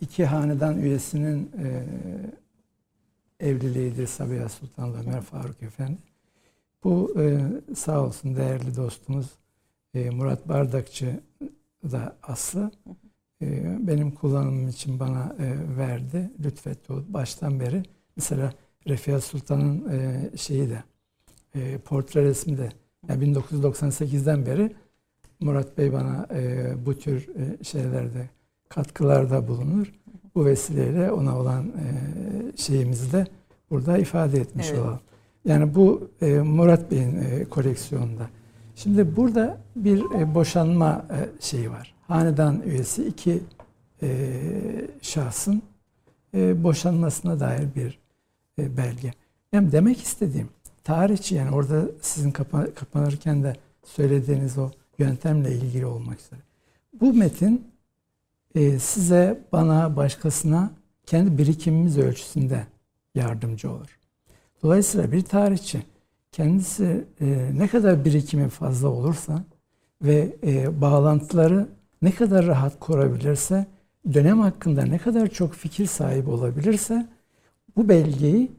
iki hanedan üyesinin e, evliliğidir Sabiha Sultan ve Ömer Faruk Efendi. Bu e, sağ olsun değerli dostumuz e, Murat Bardakçı da aslı. E, benim kullanımım için bana e, verdi, lütfetti o baştan beri. Mesela Refia Sultan'ın e, şeyi de, e, portre resmi de yani 1998'den beri Murat Bey bana e, bu tür e, şeylerde katkılarda bulunur. Bu vesileyle ona olan e, şeyimizi de burada ifade etmiş Evet. olalım. Yani bu e, Murat Bey'in e, koleksiyonunda. Şimdi burada bir e, boşanma e, şeyi var. Hanedan üyesi iki e, şahsın boşanmasına dair bir belge. Yani demek istediğim tarihçi yani orada sizin kapa- kapanırken de söylediğiniz o yöntemle ilgili olmak üzere. Bu metin size, bana, başkasına kendi birikimimiz ölçüsünde yardımcı olur. Dolayısıyla bir tarihçi kendisi e, ne kadar birikimi fazla olursa ve e, bağlantıları ne kadar rahat kurabilirse, dönem hakkında ne kadar çok fikir sahibi olabilirse bu belgeyi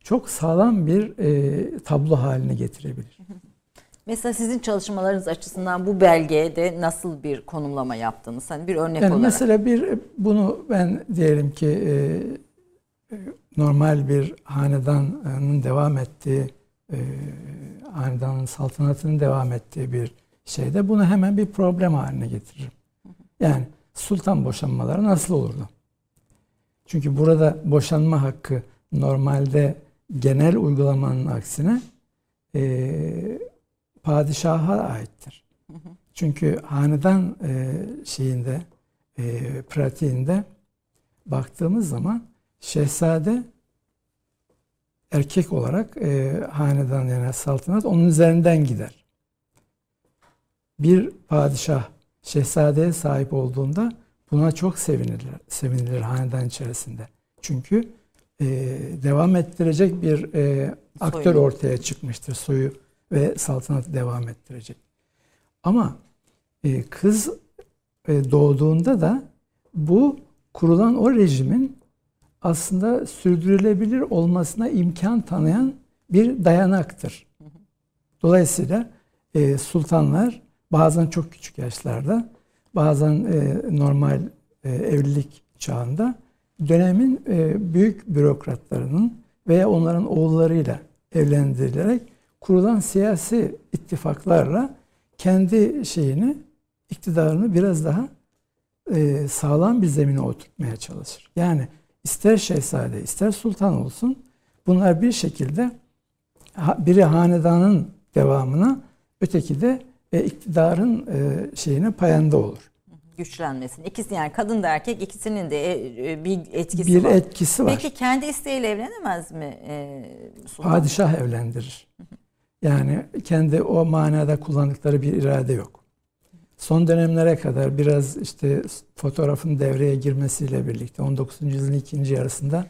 çok sağlam bir e, tablo haline getirebilir. Mesela sizin çalışmalarınız açısından bu belgede nasıl bir konumlama yaptınız? Hani bir örnek Yani olarak. mesela bir bunu ben diyelim ki e, normal bir hanedanın devam ettiği e, hanedanın saltanatının devam ettiği bir şeyde bunu hemen bir problem haline getiririm. Yani sultan boşanmaları nasıl olurdu? Çünkü burada boşanma hakkı normalde genel uygulamanın aksine e, padişaha aittir. Çünkü hanedan e, şeyinde e, pratiğinde baktığımız zaman şehzade erkek olarak e, hanedan yani saltanat onun üzerinden gider. Bir padişah şehzadeye sahip olduğunda buna çok sevinilir, sevinilir hanedan içerisinde. Çünkü e, devam ettirecek bir e, aktör Soyu. ortaya çıkmıştır. Soyu ve saltanatı devam ettirecek. Ama e, kız e, doğduğunda da bu kurulan o rejimin aslında sürdürülebilir olmasına imkan tanıyan bir dayanaktır. Dolayısıyla e, sultanlar bazen çok küçük yaşlarda, bazen e, normal e, evlilik çağında dönemin e, büyük bürokratlarının veya onların oğullarıyla evlendirilerek kurulan siyasi ittifaklarla kendi şeyini, iktidarını biraz daha e, sağlam bir zemine oturtmaya çalışır. Yani ister şehzade, ister sultan olsun bunlar bir şekilde biri hanedanın devamına, öteki de e, iktidarın e, şeyine payanda olur. güçlenmesini. İkisi yani kadın da erkek ikisinin de e, e, bir etkisi bir var. etkisi var. Peki kendi isteğiyle evlenemez mi e, sultan? Padişah evlendirir. Yani kendi o manada kullandıkları bir irade yok. Son dönemlere kadar biraz işte fotoğrafın devreye girmesiyle birlikte 19. yüzyılın ikinci yarısında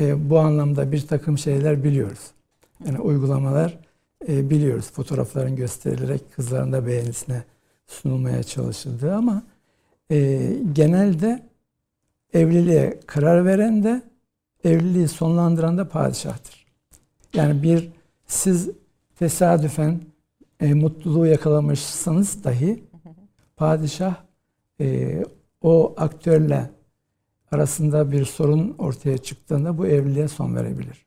e, bu anlamda bir takım şeyler biliyoruz. Yani uygulamalar e, biliyoruz. Fotoğrafların gösterilerek kızların da beğenisine sunulmaya çalışıldığı ama e, genelde evliliğe karar veren de evliliği sonlandıran da padişahtır. Yani bir siz tesadüfen e, mutluluğu yakalamışsanız dahi padişah e, o aktörle arasında bir sorun ortaya çıktığında bu evliliğe son verebilir.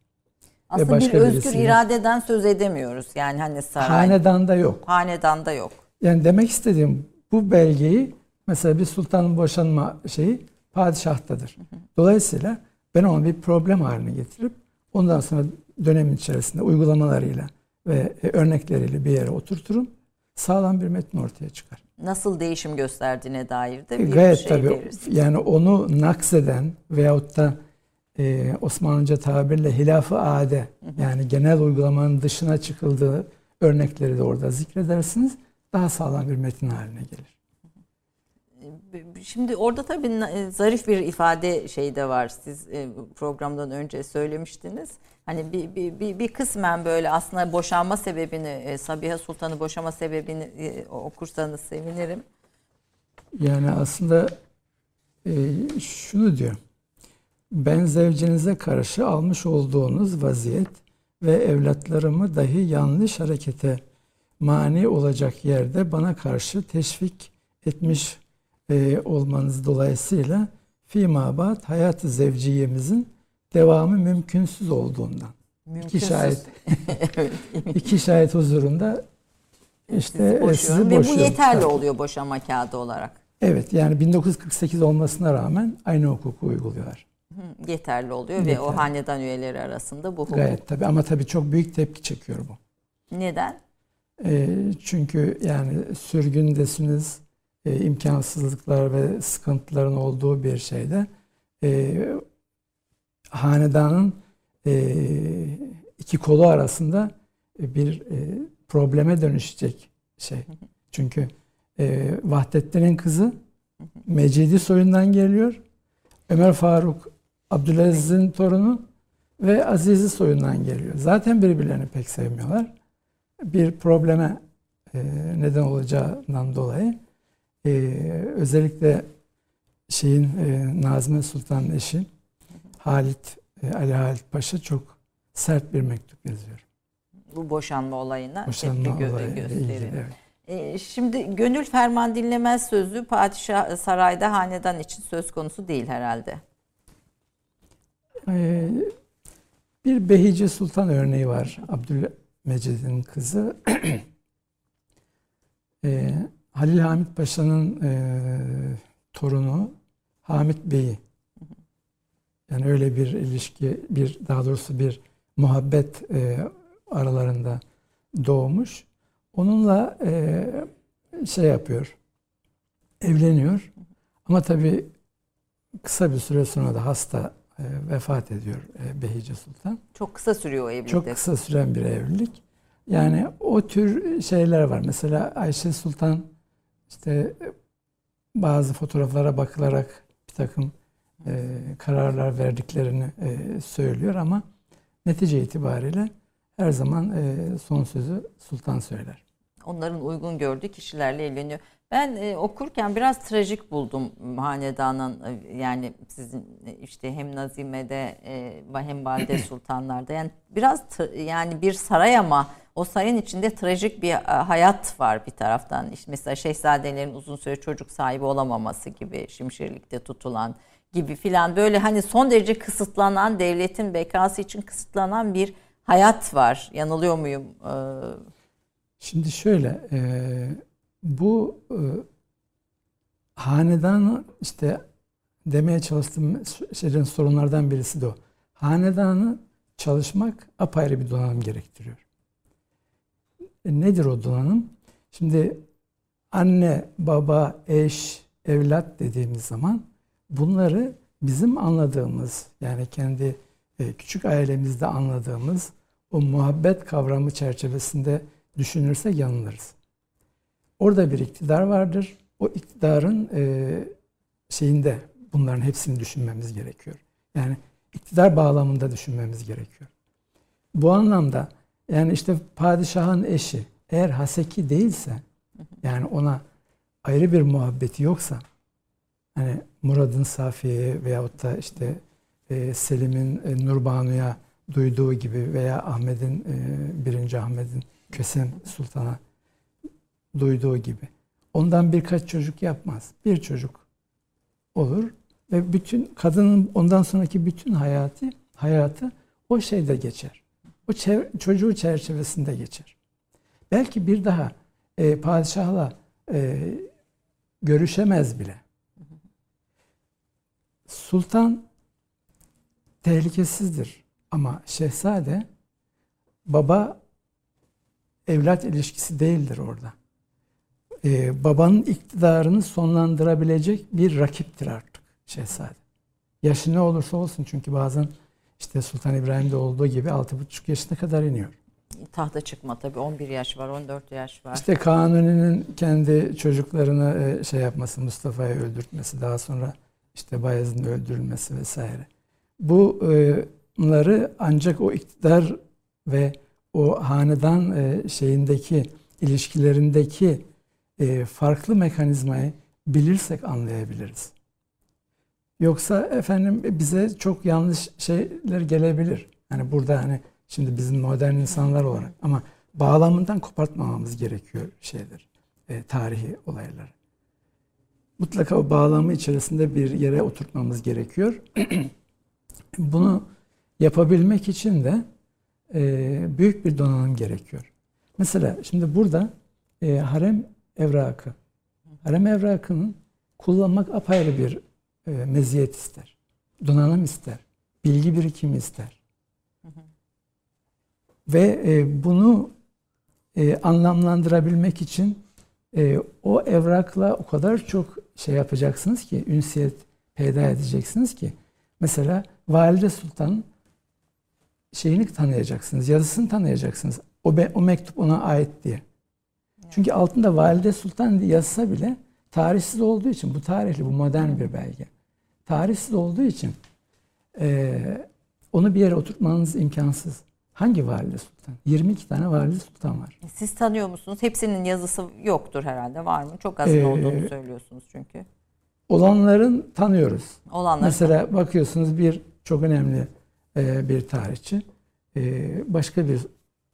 Aslında başka bir özgür birisiyle- iradeden söz edemiyoruz. Yani hani saray, Hanedanda yok. hanedanda yok. Yani demek istediğim bu belgeyi mesela bir sultanın boşanma şeyi padişahtadır. Dolayısıyla ben onu bir problem haline getirip ondan sonra dönemin içerisinde uygulamalarıyla ve e, örnekleriyle bir yere oturturum. Sağlam bir metin ortaya çıkar. Nasıl değişim gösterdiğine dair de E, bir Gayet şey tabii. verirsiniz. Yani onu nakseden veyahut da e, Osmanlıca tabirle hilaf-ı ade yani genel uygulamanın dışına çıkıldığı örnekleri de orada zikredersiniz. Daha sağlam bir metin haline gelir. Şimdi orada tabii e, zarif bir ifade şey de var. Siz e, programdan önce söylemiştiniz. Hani bir, bir, bir, bir kısmen böyle aslında boşanma sebebini, e, Sabiha Sultan'ı boşama sebebini okursanız sevinirim. Yani aslında şunu diyor. Ben zevcinize karşı almış olduğunuz vaziyet ve evlatlarımı dahi yanlış harekete mani olacak yerde bana karşı teşvik etmiş e, olmanız dolayısıyla fimabat hayat-ı zevciyemizin devamı mümkünsüz olduğundan. Mümkünsüz. İki şahit, evet. iki şahit huzurunda işte Sizi e, boşuyorum. sizi Ve bu yeterli Tabii. oluyor boşama kağıdı olarak. Evet yani 1948 olmasına rağmen aynı hukuku uyguluyorlar. Hı, Yeterli oluyor ve o Yeterli. hanedan üyeleri arasında bu hukuk. Gayet tabii ama tabii çok büyük tepki çekiyor bu. Neden? E, çünkü yani sürgündesiniz, e, imkansızlıklar ve sıkıntıların olduğu bir şeyde e, hanedanın e, iki kolu arasında bir e, probleme dönüşecek şey. Çünkü e, Vahdettin'in kızı Mecidi soyundan geliyor. Ömer Faruk Abdülaziz'in torunu ve Aziz'i soyundan geliyor. Zaten birbirlerini pek sevmiyorlar. Bir probleme e, neden olacağından dolayı e, özellikle şeyin e, Nazmi Sultan'ın eşi Halit e, Ali Halit Paşa çok sert bir mektup yazıyor. Bu boşanma olayına Boşanma tepki gö- gösteriyor. Evet. Ee, Şimdi gönül ferman dinlemez sözü padişah sarayda hanedan için söz konusu değil herhalde. Ee, bir Behice Sultan örneği var. Abdülmecid'in kızı. Ee, Halil Hamit Paşa'nın e, torunu Hamit Bey'i. Yani öyle bir ilişki, bir daha doğrusu bir muhabbet e, aralarında doğmuş. Onunla e, şey yapıyor, evleniyor. Ama tabii kısa bir süre sonra da hasta e, vefat ediyor e, Behice Sultan. Çok kısa sürüyor o evlilik. Çok kısa süren bir evlilik. Yani o tür şeyler var. Mesela Ayşe Sultan işte e, bazı fotoğraflara bakılarak bir takım e, kararlar verdiklerini e, söylüyor ama netice itibariyle her zaman e, son sözü sultan söyler. Onların uygun gördüğü kişilerle evleniyor. Ben e, okurken biraz trajik buldum hanedanın e, yani sizin e, işte hem Nazime'de e, hem Valide Sultanlar'da yani biraz yani bir saray ama o sarayın içinde trajik bir e, hayat var bir taraftan. İşte mesela şehzadelerin uzun süre çocuk sahibi olamaması gibi şimşirlikte tutulan gibi filan böyle hani son derece kısıtlanan devletin bekası için kısıtlanan bir hayat var. Yanılıyor muyum? Ee, Şimdi şöyle, e, bu e, hanedanı işte demeye çalıştığım şeylerin sorunlardan birisi de o. Hanedanı çalışmak apayrı bir donanım gerektiriyor. E, nedir o donanım? Şimdi anne, baba, eş, evlat dediğimiz zaman bunları bizim anladığımız yani kendi e, küçük ailemizde anladığımız o muhabbet kavramı çerçevesinde düşünürsek yanılırız. Orada bir iktidar vardır. O iktidarın e, şeyinde bunların hepsini düşünmemiz gerekiyor. Yani iktidar bağlamında düşünmemiz gerekiyor. Bu anlamda yani işte padişahın eşi eğer haseki değilse yani ona ayrı bir muhabbeti yoksa hani Murad'ın Safiye'ye veyahut da işte e, Selim'in e, Nurbanu'ya duyduğu gibi veya Ahmet'in e, birinci Ahmet'in Kösem Sultan'a duyduğu gibi. Ondan birkaç çocuk yapmaz. Bir çocuk olur ve bütün kadının ondan sonraki bütün hayatı hayatı o şeyde geçer. O çev- çocuğu çerçevesinde geçer. Belki bir daha e, padişahla e, görüşemez bile. Sultan tehlikesizdir ama şehzade baba evlat ilişkisi değildir orada. e, babanın iktidarını sonlandırabilecek bir rakiptir artık şehzade. Yaşı ne olursa olsun çünkü bazen işte Sultan İbrahim'de olduğu gibi 6,5 yaşına kadar iniyor. Tahta çıkma tabii 11 yaş var, 14 yaş var. İşte Kanuni'nin kendi çocuklarını e, şey yapması, Mustafa'yı öldürtmesi, daha sonra işte Bayezid'in öldürülmesi vesaire. Bunları ancak o iktidar ve o hanedan e, şeyindeki ilişkilerindeki e, farklı mekanizmayı bilirsek anlayabiliriz. Yoksa efendim bize çok yanlış şeyler gelebilir. Yani burada hani şimdi bizim modern insanlar olarak ama bağlamından kopartmamamız gerekiyor şeyler, e, tarihi olayları. Mutlaka o bağlamı içerisinde bir yere oturtmamız gerekiyor. Bunu yapabilmek için de e, büyük bir donanım gerekiyor. Mesela şimdi burada e, harem evrakı. Harem evrakının kullanmak apayrı bir e, meziyet ister. Donanım ister. Bilgi birikimi ister. Ve e, bunu e, anlamlandırabilmek için e, o evrakla o kadar çok şey yapacaksınız ki, ünsiyet peyda edeceksiniz ki. Mesela Valide Sultan şeyini tanıyacaksınız, yazısını tanıyacaksınız. O, be, o mektup ona ait diye. Çünkü altında Valide Sultan diye yazsa bile tarihsiz olduğu için, bu tarihli, bu modern bir belge. Tarihsiz olduğu için e, onu bir yere oturtmanız imkansız. Hangi Valide Sultan? 22 tane Valide Sultan var. Siz tanıyor musunuz? Hepsinin yazısı yoktur herhalde. Var mı? Çok azın Ee, olduğunu söylüyorsunuz çünkü. Olanların tanıyoruz. Olanlar. Mesela bakıyorsunuz bir çok önemli e, bir tarihçi e, başka bir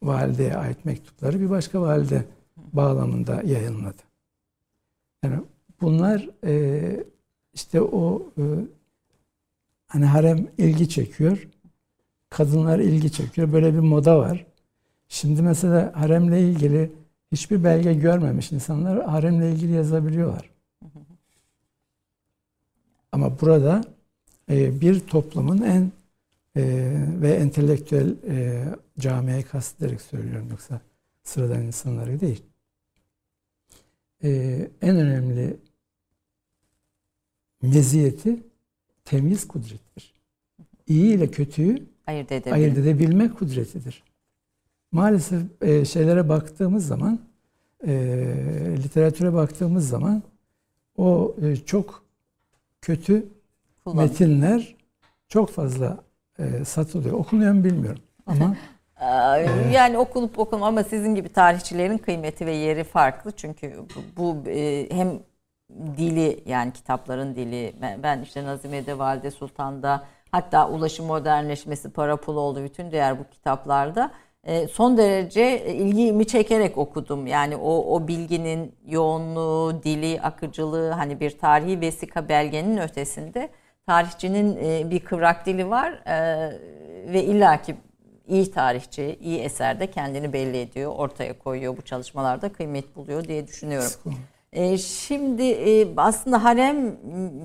valideye ait mektupları bir başka valide bağlamında yayınladı. Yani bunlar e, işte o e, hani harem ilgi çekiyor. Kadınlar ilgi çekiyor. Böyle bir moda var. Şimdi mesela haremle ilgili hiçbir belge görmemiş insanlar haremle ilgili yazabiliyorlar. Ama burada e, bir toplumun en e, ve entelektüel e, camiye kastederek söylüyorum yoksa sıradan insanları değil. En önemli meziyeti temiz kudrettir. İyi ile kötüyü Ayırt edebilir. ayırt edebilme kudretidir. Maalesef e, şeylere baktığımız zaman, e, literatüre baktığımız zaman o e, çok kötü Kullanım. metinler çok fazla e, satılıyor. Okunuyor mu bilmiyorum ama Yani okunup okunma ama sizin gibi tarihçilerin kıymeti ve yeri farklı. Çünkü bu, bu, e, hem dili yani kitapların dili ben, ben işte Nazime'de Valide Sultan'da hatta ulaşım modernleşmesi para pul oldu bütün diğer bu kitaplarda e, son derece ilgimi çekerek okudum. Yani o, o bilginin yoğunluğu, dili, akıcılığı hani bir tarihi vesika belgenin ötesinde tarihçinin e, bir kıvrak dili var e, ve illaki iyi tarihçi, iyi eserde kendini belli ediyor, ortaya koyuyor. Bu çalışmalarda kıymet buluyor diye düşünüyorum. E, şimdi e, aslında harem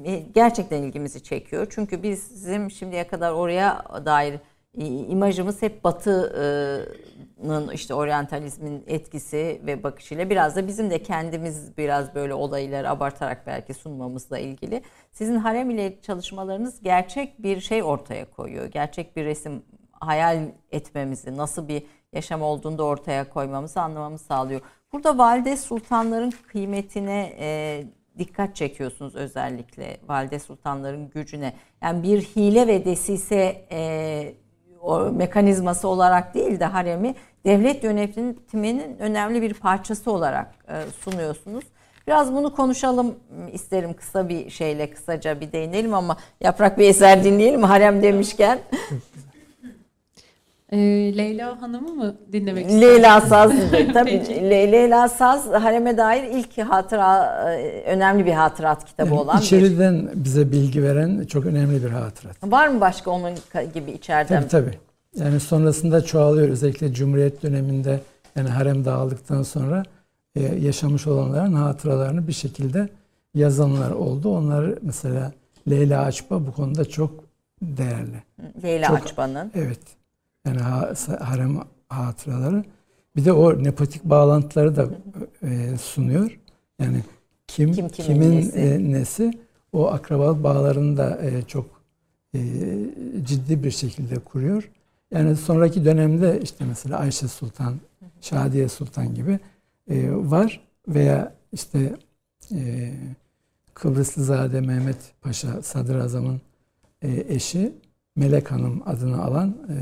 e, gerçekten ilgimizi çekiyor. Çünkü bizim şimdiye kadar oraya dair e, imajımız hep Batı'nın işte oryantalizmin etkisi ve bakışıyla biraz da bizim de kendimiz biraz böyle olayları abartarak belki sunmamızla ilgili. Sizin harem ile çalışmalarınız gerçek bir şey ortaya koyuyor. Gerçek bir resim hayal etmemizi, nasıl bir yaşam olduğunu da ortaya koymamızı anlamamızı sağlıyor. Burada valide sultanların kıymetine e, dikkat çekiyorsunuz özellikle valide sultanların gücüne. Yani bir hile ve desise e, o mekanizması olarak değil de haremi devlet yönetiminin önemli bir parçası olarak e, sunuyorsunuz. Biraz bunu konuşalım isterim kısa bir şeyle kısaca bir değinelim ama yaprak bir eser dinleyelim harem demişken. Ee, Leyla Hanım'ı mı dinlemek istersiniz? Leyla Saz tabii. Le- Leyla Saz hareme dair ilk hatıra e, önemli bir hatırat kitabı yani olan bir. içeriden bize bilgi veren çok önemli bir hatırat. Var mı başka onun gibi içeriden? Tabii tabii. Yani sonrasında çoğalıyor. Özellikle Cumhuriyet döneminde yani harem dağıldıktan sonra e, yaşamış olanların hatıralarını bir şekilde yazanlar oldu. Onları mesela Leyla Açba bu konuda çok değerli. Leyla Çok- Açba'nın. Evet. Yani ha- harem hatıraları. Bir de o nepotik bağlantıları da e, sunuyor. Yani kim, Kim kimin kimin nesi? e, nesi o akrabalık bağlarını da e, çok e, ciddi bir şekilde kuruyor. Yani sonraki dönemde işte mesela Ayşe Sultan, Şadiye Sultan gibi e, var veya işte e, Kıbrıslızade Mehmet Paşa Sadrazam'ın e, eşi Melek Hanım adını alan e,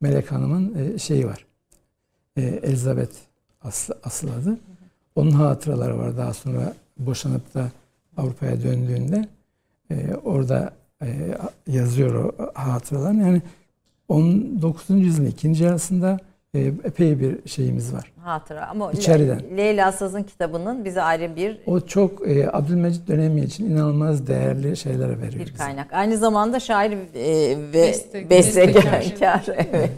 Melek Hanım'ın e, şeyi var. E, Elizabeth aslı, asıl adı. Onun hatıraları var. Daha sonra boşanıp da Avrupa'ya döndüğünde e, orada e, yazıyor o hatıralarını. Yani 19. yüzyılın ikinci yarısında epey bir şeyimiz var. Hatıra ama İçeriden. Leyla Saz'ın kitabının bize ayrı bir O çok e, Abdülmecit dönemi için inanılmaz değerli şeyler veriyor bir bize. kaynak. Aynı zamanda şair e, ve Beste- bestekar. evet.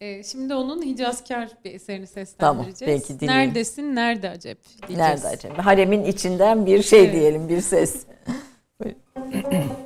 Ee, şimdi onun Hicazkar bir eserini Tamam, seslendireceğiz. peki dinleyelim. Neredesin, nerede acep diyeceğiz. Nerede acaba? Haremin içinden bir şey Evet. diyelim, bir ses. Neredesin?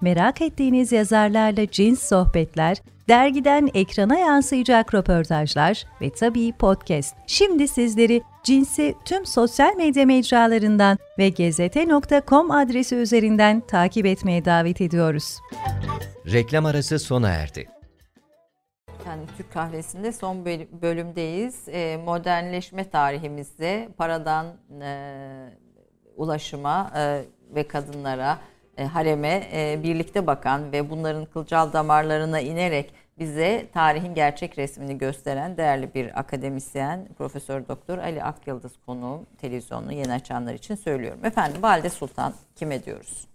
merak ettiğiniz yazarlarla cins sohbetler, dergiden ekrana yansıyacak röportajlar ve tabii podcast. Şimdi sizleri Cins'i tüm sosyal medya mecralarından ve gezete.com adresi üzerinden takip etmeye davet ediyoruz. Reklam arası sona erdi. Efendim Türk kahvesinde son böl- bölümdeyiz. Ee, modernleşme tarihimizde paradan e, ulaşıma e, ve kadınlara, e, hareme e, birlikte bakan ve bunların kılcal damarlarına inerek bize tarihin gerçek resmini gösteren değerli bir akademisyen Profesör Doktor Ali Akyıldız konuğum televizyonunu yeni açanlar için söylüyorum. Efendim Valide Sultan kime diyoruz?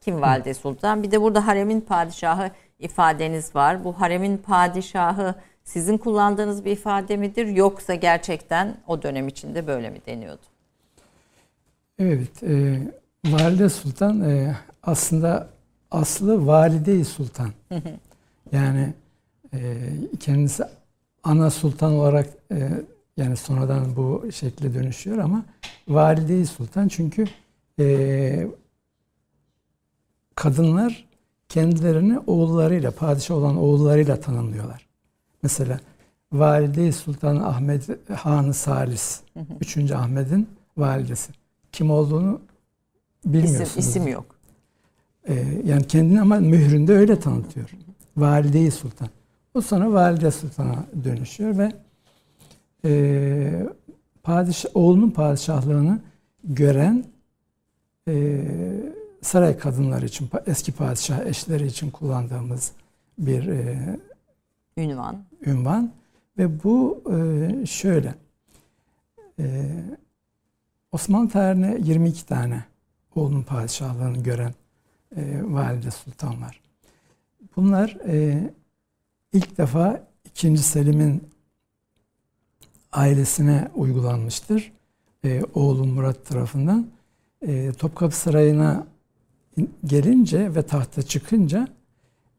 Kim Valide Sultan? Bir de burada haremin padişahı ifadeniz var. Bu haremin padişahı sizin kullandığınız bir ifade midir yoksa gerçekten o dönem içinde böyle mi deniyordu? Evet, e, Valide Sultan e, aslında aslı Valide-i Sultan. yani e, kendisi ana sultan olarak e, yani sonradan bu şekle dönüşüyor ama Valide-i Sultan çünkü e, kadınlar kendilerini oğullarıyla, padişah olan oğullarıyla tanımlıyorlar. Mesela Valide-i Sultan Ahmet Hanı Salis, 3. Ahmet'in validesi. Kim olduğunu bilmiyorsunuz. İsim, isim yok. Ee, yani kendini ama mühründe öyle tanıtıyor. Valide-i Sultan. O sonra Valide Sultan'a dönüşüyor ve e, padişah, oğlunun padişahlığını gören e, saray kadınları için, eski padişah eşleri için kullandığımız bir e, Ünvan. ünvan ve bu e, şöyle e, Osmanlı tarihine 22 tane oğlunun padişahlığını gören e, valide sultan var. Bunlar e, ilk defa 2. Selim'in ailesine uygulanmıştır. E, oğlu Murat tarafından. E, Topkapı Sarayı'na gelince ve tahta çıkınca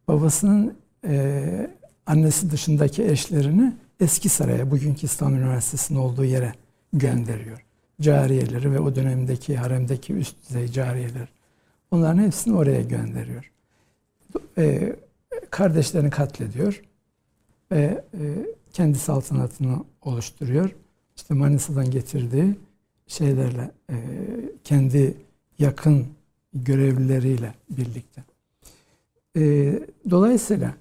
babasının e, annesi dışındaki eşlerini eski saraya, bugünkü İstanbul Üniversitesi'nin olduğu yere gönderiyor. Cariyeleri ve o dönemdeki haremdeki üst düzey cariyeler. Onların hepsini oraya gönderiyor. E, kardeşlerini katlediyor ve e, kendi saltanatını oluşturuyor. İşte Manisa'dan getirdiği şeylerle, e, kendi yakın görevlileriyle birlikte. E, dolayısıyla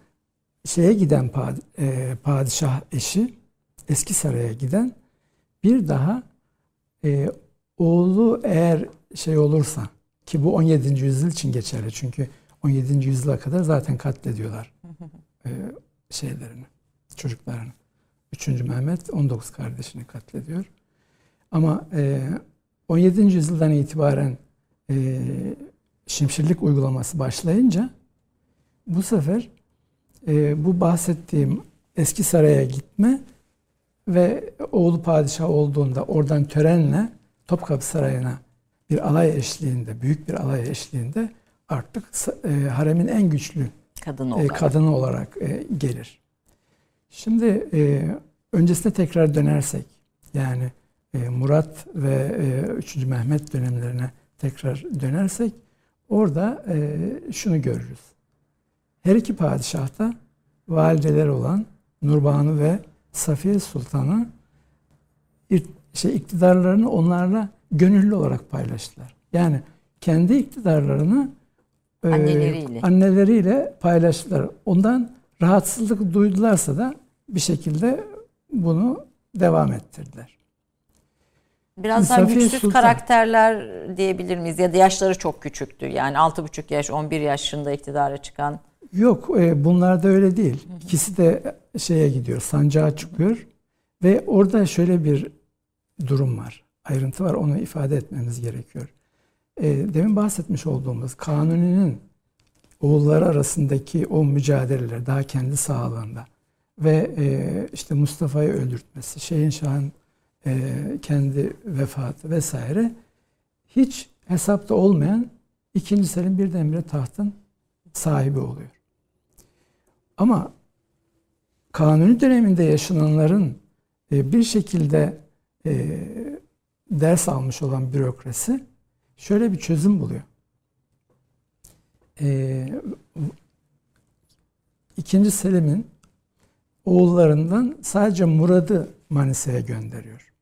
şeye giden pad, e, padişah eşi, eski saraya giden bir daha e, oğlu eğer şey olursa ki bu 17. yüzyıl için geçerli çünkü 17. yüzyıla kadar zaten katlediyorlar e, şeylerini, çocuklarını. 3. Mehmet 19 kardeşini katlediyor. Ama e, 17. yüzyıldan itibaren e, şimşirlik uygulaması başlayınca bu sefer e, bu bahsettiğim eski saraya gitme ve oğlu padişah olduğunda oradan törenle Topkapı Sarayı'na bir alay eşliğinde, büyük bir alay eşliğinde artık e, haremin en güçlü Kadın e, olarak. kadını olarak e, gelir. Şimdi e, öncesine tekrar dönersek, yani e, Murat ve e, 3. Mehmet dönemlerine tekrar dönersek, orada e, şunu görürüz. Her iki padişah da valideler olan Nurbanu ve Safiye Sultan'ı şey, iktidarlarını onlarla gönüllü olarak paylaştılar. Yani kendi iktidarlarını e, Anneleriyle. anneleriyle paylaştılar. Ondan rahatsızlık duydularsa da bir şekilde bunu devam ettirdiler. Biraz daha Safiye güçsüz Sultan. karakterler diyebilir miyiz? Ya da yaşları çok küçüktü. Yani 6,5 yaş, 11 yaşında iktidara çıkan. Yok e, bunlar da öyle değil. İkisi de şeye gidiyor, sancağa çıkıyor ve orada şöyle bir durum var. Ayrıntı var, onu ifade etmemiz gerekiyor. E, demin bahsetmiş olduğumuz Kanuni'nin oğulları arasındaki o mücadeleler daha kendi sağlığında ve e, işte Mustafa'yı öldürtmesi, Şehinşah'ın e, kendi vefatı vesaire hiç hesapta olmayan ikinci Selim birdenbire tahtın sahibi oluyor. Ama Kanuni döneminde yaşananların e, bir şekilde e, ders almış olan bürokrasi şöyle bir çözüm buluyor. E, İkinci Selim'in oğullarından sadece Murad'ı Manisa'ya gönderiyor.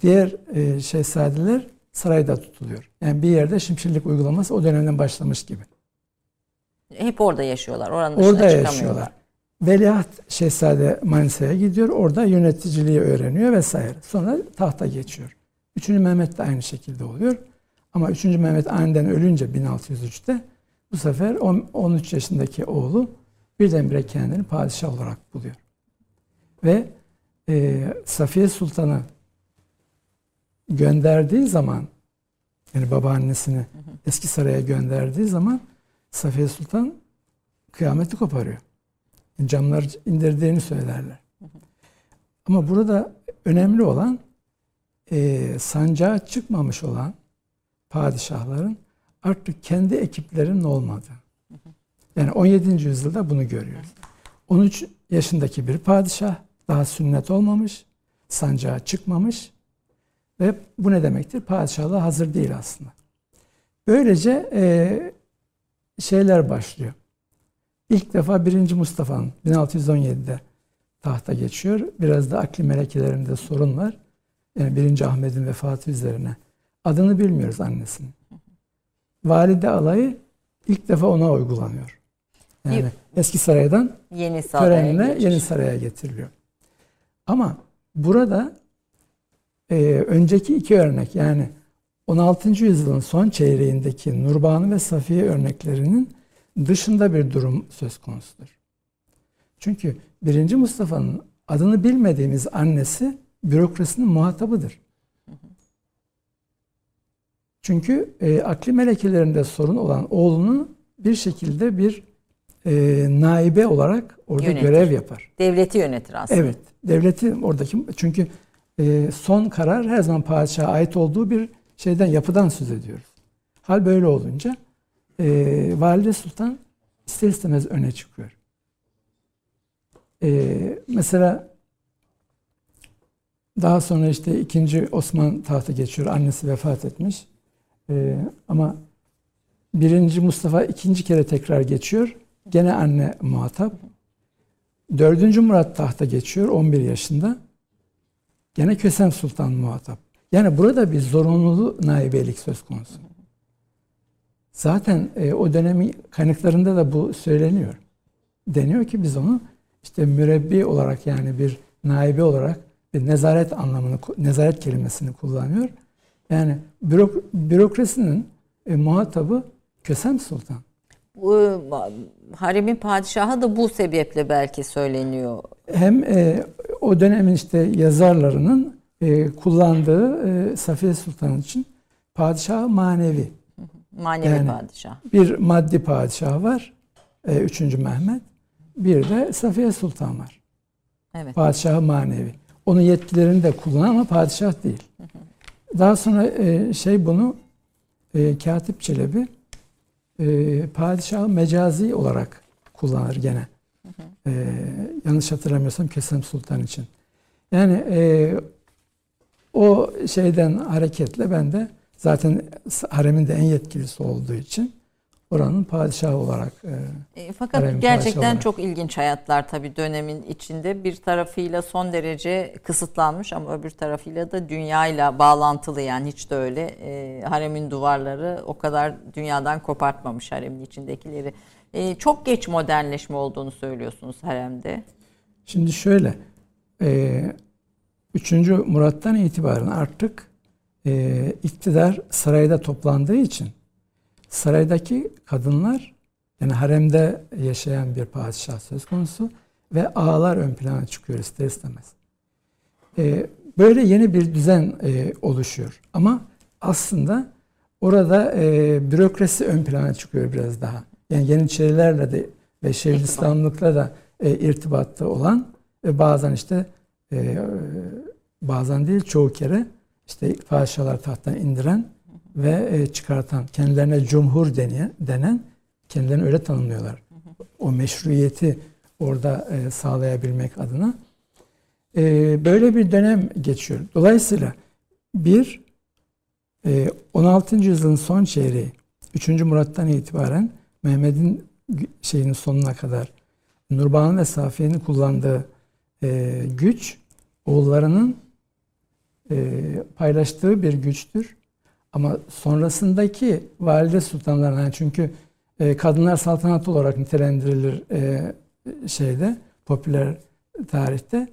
Diğer e, şehzadeler sarayda tutuluyor. Yani bir yerde şimşirlik uygulaması o dönemden başlamış gibi. Hep orada yaşıyorlar. Oranın Orada yaşıyorlar. Veliaht Şehzade Manisa'ya gidiyor. Orada yöneticiliği öğreniyor vesaire. Sonra tahta geçiyor. Üçüncü Mehmet de aynı şekilde oluyor. Ama 3. Mehmet aniden ölünce 1603'te bu sefer on- 13 yaşındaki oğlu birdenbire kendini padişah olarak buluyor. Ve e, Safiye Sultan'ı gönderdiği zaman yani babaannesini eski saraya gönderdiği zaman Safiye Sultan kıyameti koparıyor. Camları indirdiğini söylerler. Ama burada önemli olan e, sancağa çıkmamış olan padişahların artık kendi ekiplerinin olmadığı. Yani 17. yüzyılda bunu görüyoruz. 13 yaşındaki bir padişah daha sünnet olmamış, sancağa çıkmamış ve bu ne demektir? Padişahlığa hazır değil aslında. Böylece e, şeyler başlıyor. İlk defa 1. Mustafa'nın 1617'de tahta geçiyor. Biraz da akli melekelerinde sorun var. Yani 1. Ahmet'in vefatı üzerine. Adını bilmiyoruz annesinin. Valide alayı ilk defa ona uygulanıyor. Yani eski saraydan Yeni saraya törenle geçiş. yeni saraya getiriliyor. Ama burada e, önceki iki örnek yani 16. yüzyılın son çeyreğindeki Nurbanu ve Safiye örneklerinin dışında bir durum söz konusudur. Çünkü 1. Mustafa'nın adını bilmediğimiz annesi bürokrasinin muhatabıdır. Çünkü e, akli melekelerinde sorun olan oğlunu bir şekilde bir e, naibe olarak orada Yönetir. görev yapar. Devleti yönetir aslında. Evet, devleti oradaki çünkü e, son karar her zaman padişaha ait olduğu bir şeyden yapıdan söz ediyoruz. Hal böyle olunca e, Valide Sultan ister istemez öne çıkıyor. E, mesela daha sonra işte ikinci Osman tahta geçiyor. Annesi vefat etmiş. E, ama birinci Mustafa ikinci kere tekrar geçiyor. Gene anne muhatap. Dördüncü Murat tahta geçiyor 11 yaşında. Gene Kösem Sultan muhatap. Yani burada bir zorunlu naibelik söz konusu. Zaten e, o dönemin kaynaklarında da bu söyleniyor. Deniyor ki biz onu işte mürebbi olarak yani bir naibe olarak bir nezaret anlamını, nezaret kelimesini kullanıyor. Yani bürok, bürokrasinin e, muhatabı Kösem Sultan. Bu, haremin padişahı da bu sebeple belki söyleniyor. hem e, o dönemin işte yazarlarının e, kullandığı e, Safiye Sultan için padişah manevi. Manevi Yani- padişah. Bir maddi padişah var. E, 3. Mehmet. Bir de Safiye Sultan var. Evet. Padişahı manevi. Onun yetkilerini de kullanan ama padişah değil. Daha sonra e, şey bunu e, Katip Çelebi e, padişahı mecazi olarak kullanır gene. E, yanlış hatırlamıyorsam Kesem Sultan için. Yani e, o şeyden hareketle ben de zaten haremin de en yetkilisi olduğu için oranın padişahı olarak e, E, fakat gerçekten olarak. çok ilginç hayatlar tabii dönemin içinde. Bir tarafıyla son derece kısıtlanmış ama öbür tarafıyla da dünyayla bağlantılı yani hiç de öyle. E, haremin duvarları o kadar dünyadan kopartmamış haremin içindekileri. E, çok geç modernleşme olduğunu söylüyorsunuz haremde. Şimdi şöyle, e, 3. Murat'tan itibaren artık e, iktidar sarayda toplandığı için saraydaki kadınlar yani haremde yaşayan bir padişah söz konusu ve ağalar ön plana çıkıyor ister istemez. E, böyle yeni bir düzen e, oluşuyor. Ama aslında orada e, bürokrasi ön plana çıkıyor biraz daha. Yani Yeniçerilerle de ve. İslamlıkla da e, irtibatta olan ve bazen işte e, bazen değil çoğu kere işte padişahlar tahttan indiren ve e, çıkartan kendilerine cumhur denen, denen kendilerini öyle tanımlıyorlar. O meşruiyeti orada e, sağlayabilmek adına e, böyle bir dönem geçiyor. Dolayısıyla bir e, 16. yüzyılın son çeyreği 3. Murat'tan itibaren Mehmet'in şeyinin sonuna kadar Nurbanu ve Safiye'nin kullandığı güç oğullarının paylaştığı bir güçtür. Ama sonrasındaki valide sultanların yani çünkü e, kadınlar saltanat olarak nitelendirilir e, şeyde popüler tarihte.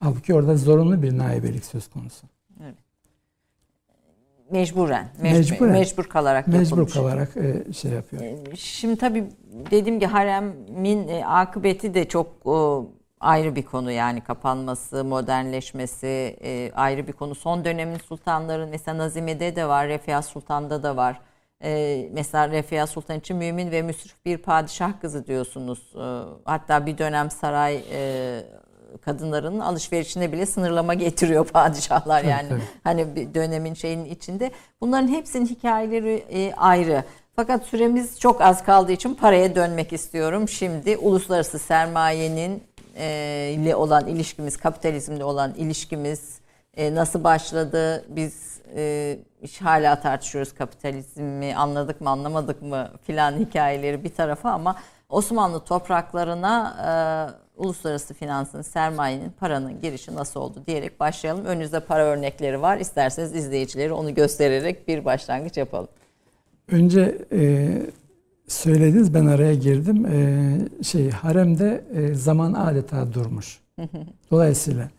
Halbuki orada zorunlu bir naibelik söz konusu. Mecburen, mecbur, Mecburen. mecbur kalarak Mecbur yapılmış. kalarak e, şey yapıyor. E, Şimdi tabii dediğim gibi haremin e, akıbeti de çok ayrı bir konu yani kapanması, modernleşmesi e, ayrı bir konu. Son dönemin sultanların mesela Nazime'de de var, Refia Sultan'da da var. E, mesela Refia Sultan için mümin ve müsrif bir padişah kızı diyorsunuz. E, hatta bir dönem saray e, kadınlarının alışverişine bile sınırlama getiriyor padişahlar yani. Hani bir dönemin şeyin içinde. Bunların hepsinin hikayeleri e, ayrı. Fakat süremiz çok az kaldığı için paraya dönmek istiyorum. Şimdi uluslararası sermayenin ile olan ilişkimiz, kapitalizmle olan ilişkimiz e, nasıl başladı? Biz e, iş- hala tartışıyoruz kapitalizmi anladık mı anlamadık mı filan hikayeleri bir tarafa ama Osmanlı topraklarına e, uluslararası finansın, sermayenin, paranın girişi nasıl oldu diyerek başlayalım. Önünüzde para örnekleri var. İsterseniz izleyicileri onu göstererek bir başlangıç yapalım. Önce e, söylediniz ben araya girdim. E, şey haremde e, zaman adeta durmuş. Dolayısıyla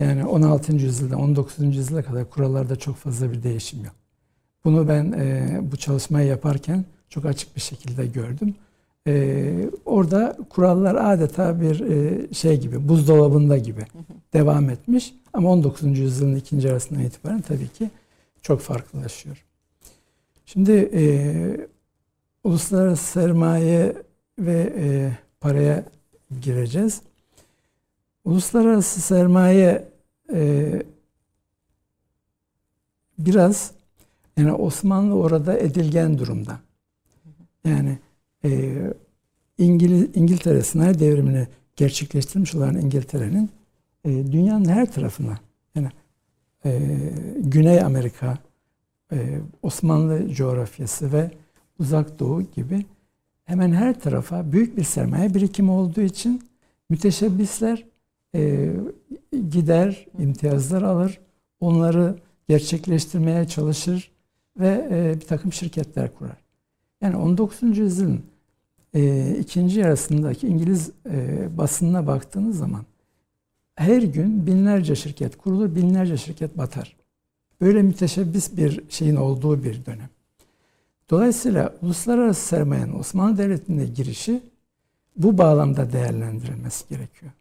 yani 16. yüzyılda 19. yüzyıla kadar kurallarda çok fazla bir değişim yok. Bunu ben e, bu çalışmayı yaparken çok açık bir şekilde gördüm. E, orada kurallar adeta bir e, şey gibi buzdolabında gibi devam etmiş. Ama 19. yüzyılın ikinci yarısından itibaren tabii ki çok farklılaşıyor. Şimdi e, uluslararası sermaye ve e, paraya gireceğiz. Uluslararası sermaye e, biraz yani Osmanlı orada edilgen durumda. Yani e, İngiliz, İngiltere sanayi devrimini gerçekleştirmiş olan İngiltere'nin e, dünyanın her tarafına yani e, Güney Amerika, e, Osmanlı coğrafyası ve Uzak Doğu gibi hemen her tarafa büyük bir sermaye birikimi olduğu için müteşebbisler e, gider, imtiyazlar alır, onları gerçekleştirmeye çalışır ve e, bir takım şirketler kurar. Yani 19. yüzyılın e, ikinci yarısındaki İngiliz e, basınına baktığınız zaman her gün binlerce şirket kurulur, binlerce şirket batar. Böyle müteşebbis bir şeyin olduğu bir dönem. Dolayısıyla uluslararası sermayenin Osmanlı Devleti'ne girişi bu bağlamda değerlendirilmesi gerekiyor.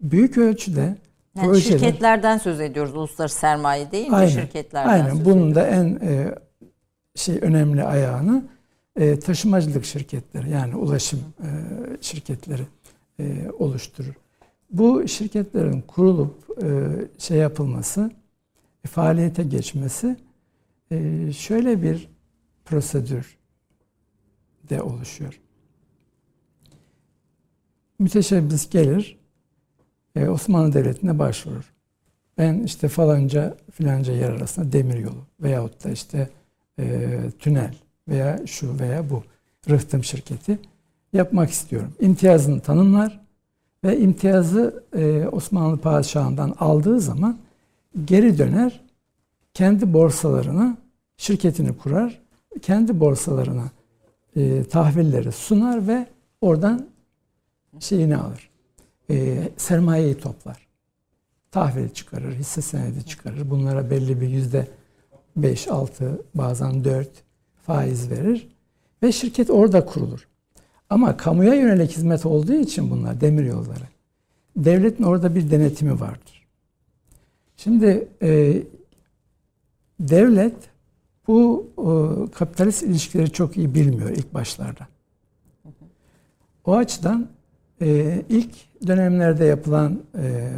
Büyük ölçüde Yani projeler- şirketlerden söz ediyoruz. Uluslararası sermaye değil mi? Aynen. Şirketlerden Aynen. söz Bunun da en e, şey önemli ayağını e, taşımacılık şirketleri yani ulaşım e, şirketleri e, oluşturur. Bu şirketlerin kurulup e, şey yapılması, e, faaliyete geçmesi e, şöyle bir prosedür de oluşuyor. Müteşebbis gelir, e, Osmanlı Devleti'ne başvurur. Ben işte falanca filanca yer arasında demir yolu veyahut da işte e, tünel veya şu veya bu rıhtım şirketi yapmak istiyorum. İmtiyazını tanımlar ve imtiyazı e, Osmanlı padişahından aldığı zaman geri döner kendi borsalarına şirketini kurar. Kendi borsalarına e, tahvilleri sunar ve oradan şeyini alır. E, sermayeyi toplar tahvil çıkarır, hisse senedi çıkarır. Bunlara belli bir yüzde 5, 6, bazen 4 faiz verir. Ve şirket orada kurulur. Ama kamuya yönelik hizmet olduğu için bunlar demir yolları. Devletin orada bir denetimi vardır. Şimdi e, devlet bu e, kapitalist ilişkileri çok iyi bilmiyor ilk başlarda. O açıdan e, ilk dönemlerde yapılan e,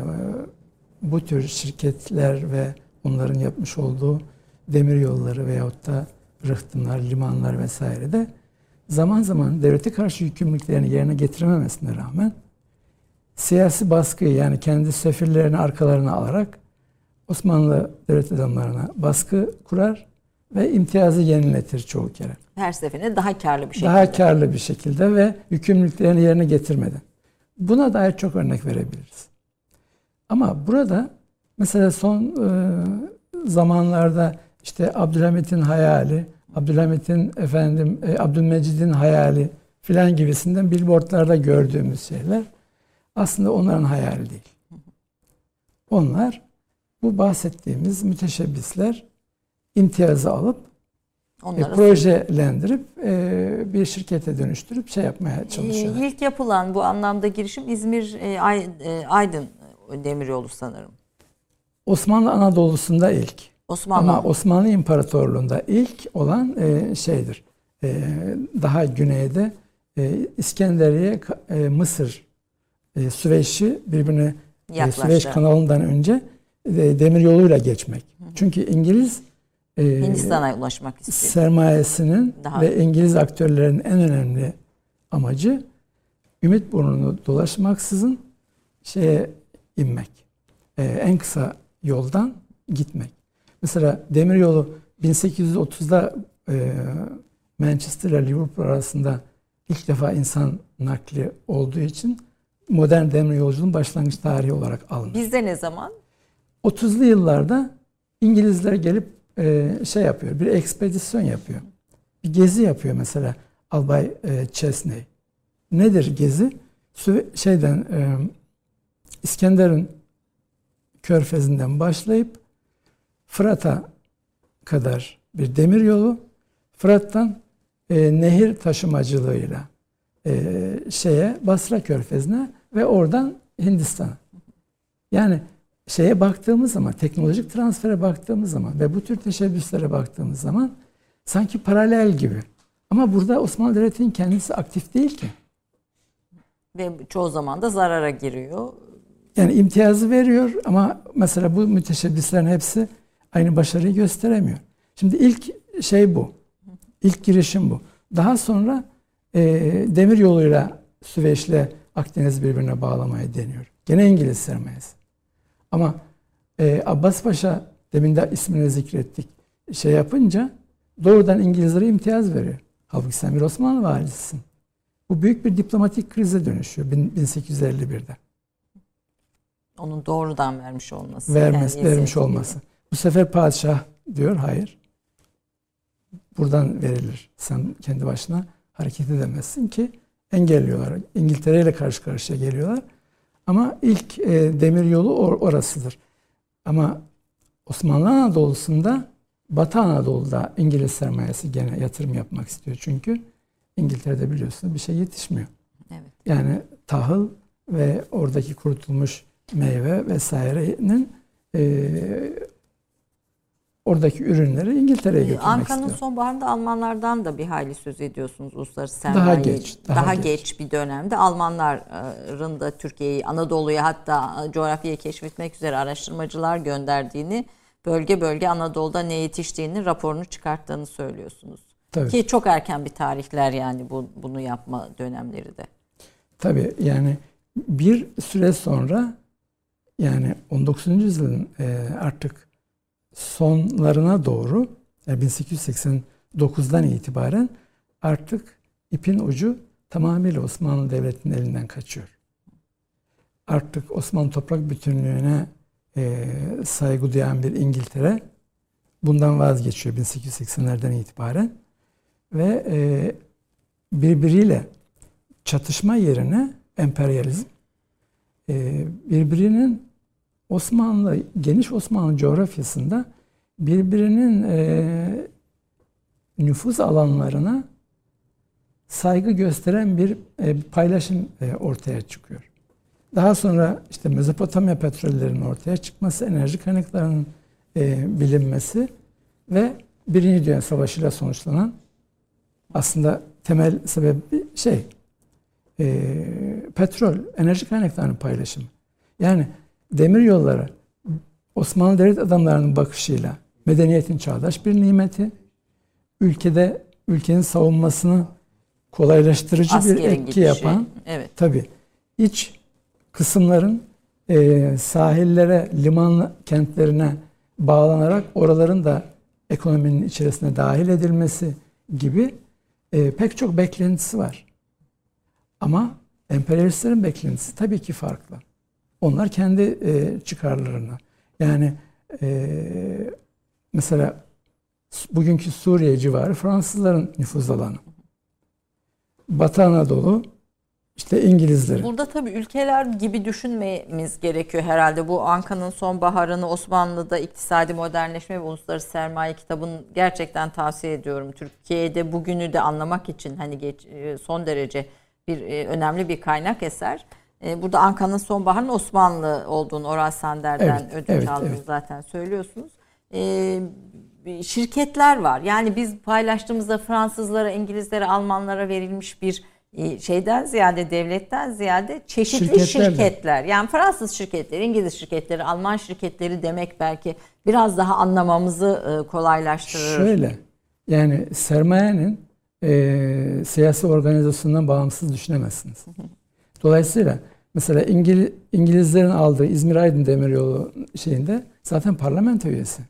bu tür şirketler ve onların yapmış olduğu demir yolları veyahut da rıhtımlar, limanlar vesaire de zaman zaman devlete karşı yükümlülüklerini yerine getirememesine rağmen siyasi baskıyı yani kendi sefirlerini arkalarına alarak Osmanlı devlet adamlarına baskı kurar ve imtiyazı yeniletir çoğu kere. Her seferinde daha karlı bir şekilde. Daha karlı bir şekilde ve yükümlülüklerini yerine getirmeden. Buna dair çok örnek verebiliriz. Ama burada mesela son e, zamanlarda işte Abdülhamit'in hayali, Abdülhamit'in efendim e, Abdülmecid'in hayali filan gibisinden billboardlarda gördüğümüz şeyler aslında onların hayali değil. Onlar bu bahsettiğimiz müteşebbisler imtiyazı alıp e, Onlara projelendirip e, bir şirkete dönüştürüp şey yapmaya Ee, çalışıyorlar. İlk yapılan bu anlamda girişim İzmir e, e, Aydın Demiryolu sanırım. Osmanlı Anadolu'sunda ilk. Osmanlı. Ama Osmanlı İmparatorluğu'nda ilk olan e, şeydir. E, daha güneyde e, İskenderiye, e, Mısır, e, Süveyş'i birbirine e, Yaklaştı. Süveyş kanalından önce e, demir yoluyla geçmek. Çünkü İngiliz e, Hindistan'a ulaşmak istedi. sermayesinin Daha- ve İngiliz aktörlerin en önemli amacı Ümit burnunu dolaşmaksızın şeye inmek. Ee, en kısa yoldan gitmek. Mesela demiryolu 1830'da e, Manchester ile Liverpool arasında ilk defa insan nakli olduğu için modern demir yolculuğun başlangıç tarihi olarak alınır. Bizde ne zaman? 30'lu yıllarda İngilizler gelip e, şey yapıyor, bir ekspedisyon yapıyor. Bir gezi yapıyor mesela Albay e, Chesney. Nedir gezi? Sü- şeyden e, İskender'in körfezinden başlayıp Fırat'a kadar bir demir yolu, Fırat'tan e, nehir taşımacılığıyla e, şeye Basra körfezine ve oradan Hindistan'a. Yani şeye baktığımız zaman, teknolojik transfere baktığımız zaman ve bu tür teşebbüslere baktığımız zaman sanki paralel gibi. Ama burada Osmanlı Devleti'nin kendisi aktif değil ki. Ve çoğu zaman da zarara giriyor. Yani imtiyazı veriyor ama mesela bu müteşebbislerin hepsi aynı başarıyı gösteremiyor. Şimdi ilk şey bu. İlk girişim bu. Daha sonra e, demir yoluyla Süveyş'le Akdeniz birbirine bağlamaya deniyor. Gene İngiliz sermayesi. Ama e, Abbas Paşa demin de ismini zikrettik. Şey yapınca doğrudan İngilizlere imtiyaz veriyor. Halbuki sen bir Osmanlı valisisin. Bu büyük bir diplomatik krize dönüşüyor bin- 1851'de. Onun doğrudan vermiş olması. Vermez, kendi vermiş olması. Bu sefer padişah diyor hayır. Buradan verilir. Sen kendi başına hareket edemezsin ki engelliyorlar. İngiltere ile karşı karşıya geliyorlar. Ama ilk e, demir yolu or- orasıdır. Ama Osmanlı Anadolu'sunda Batı Anadolu'da İngiliz sermayesi gene yatırım yapmak istiyor. Çünkü İngiltere'de biliyorsunuz bir şey yetişmiyor. Evet. Yani tahıl ve oradaki kurutulmuş meyve vesairenin e, oradaki ürünleri İngiltere'ye Ee, götürmek Ankara'nın sonbaharında Almanlardan da bir hayli söz ediyorsunuz uluslararası Daha sermaye. geç, Daha, daha geç. geç. bir dönemde Almanların da Türkiye'yi, Anadolu'ya hatta coğrafyayı keşfetmek üzere araştırmacılar gönderdiğini, bölge bölge Anadolu'da ne yetiştiğini raporunu çıkarttığını söylüyorsunuz. Tabii. Ki çok erken bir tarihler yani bu, bunu yapma dönemleri de. Tabii yani bir süre sonra yani 19. yüzyılın e, artık sonlarına doğru yani 1889'dan itibaren artık ipin ucu tamamıyla Osmanlı Devleti'nin elinden kaçıyor. Artık Osmanlı toprak bütünlüğüne e, saygı duyan bir İngiltere bundan vazgeçiyor 1880'lerden itibaren ve e, birbiriyle çatışma yerine emperyalizm e, birbirinin Osmanlı geniş Osmanlı coğrafyasında birbirinin e, nüfuz alanlarına saygı gösteren bir e, paylaşım e, ortaya çıkıyor. Daha sonra işte Mezopotamya petrollerinin ortaya çıkması, enerji kaynaklarının e, bilinmesi ve Birinci Dünya Savaşı ile sonuçlanan aslında temel sebebi şey e, petrol, enerji kaynaklarının paylaşımı. Yani demir yolları Osmanlı devlet adamlarının bakışıyla medeniyetin çağdaş bir nimeti, ülkede ülkenin savunmasını kolaylaştırıcı bir Askerin etki gidişi. yapan Evet. tabi iç kısımların e, sahillere, liman kentlerine bağlanarak oraların da ekonominin içerisine dahil edilmesi gibi e, pek çok beklentisi var. Ama emperyalistlerin beklentisi tabii ki farklı. Onlar kendi e, çıkarlarına. Yani e, mesela bugünkü Suriye civarı Fransızların nüfuz alanı. Batı Anadolu işte İngilizlerin. Burada tabii ülkeler gibi düşünmemiz gerekiyor herhalde. Bu Anka'nın sonbaharını Osmanlı'da iktisadi modernleşme ve uluslararası sermaye kitabını gerçekten tavsiye ediyorum. Türkiye'de bugünü de anlamak için hani geç, e, son derece bir e, önemli bir kaynak eser. E, Burada Anka'nın sonbaharın Osmanlı olduğunu Oral Sander'den Evet, ödünç evet, aldınız evet. zaten söylüyorsunuz. E, şirketler var. Yani biz paylaştığımızda Fransızlara, İngilizlere, Almanlara verilmiş bir e, şeyden ziyade devletten ziyade çeşitli Şirketler. Yani Fransız şirketleri, İngiliz şirketleri, Alman şirketleri demek belki biraz daha anlamamızı kolaylaştırır. Şöyle yani sermayenin e, siyasi organizasyonundan bağımsız düşünemezsiniz. Dolayısıyla mesela İngiliz, İngilizlerin aldığı İzmir Aydın Demiryolu şeyinde zaten parlamento üyesi.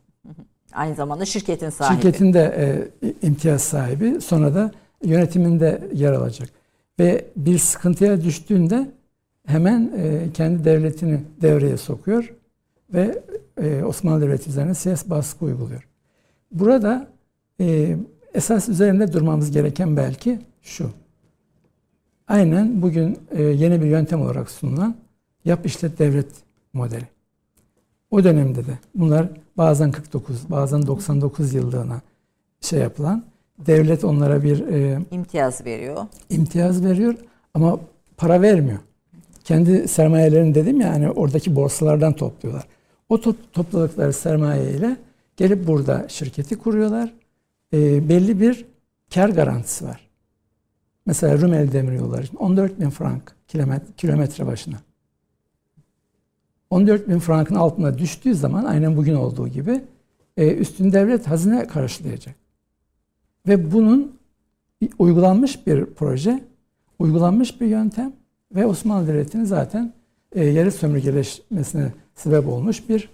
Aynı zamanda şirketin sahibi. Şirketin de e, imtiyaz sahibi sonra da yönetiminde yer alacak. Ve bir sıkıntıya düştüğünde hemen e, kendi devletini devreye sokuyor ve e, Osmanlı Devleti üzerine siyasi baskı uyguluyor. Burada e, esas üzerinde durmamız gereken belki şu. Aynen bugün e, yeni bir yöntem olarak sunulan yap işlet devlet modeli. O dönemde de bunlar bazen 49, bazen 99 yıllığına şey yapılan devlet onlara bir e, imtiyaz veriyor. imtiyaz veriyor ama para vermiyor. Kendi sermayelerini dedim ya hani oradaki borsalardan topluyorlar. O top, topladıkları sermaye ile gelip burada şirketi kuruyorlar. E, belli bir kar garantisi var. Mesela Rumeli Demiryolları için 14 bin frank kilometre, başına. 14 bin frankın altına düştüğü zaman aynen bugün olduğu gibi e, üstün devlet hazine karşılayacak. Ve bunun uygulanmış bir proje, uygulanmış bir yöntem ve Osmanlı Devleti'nin zaten e, yarı sömürgeleşmesine sebep olmuş bir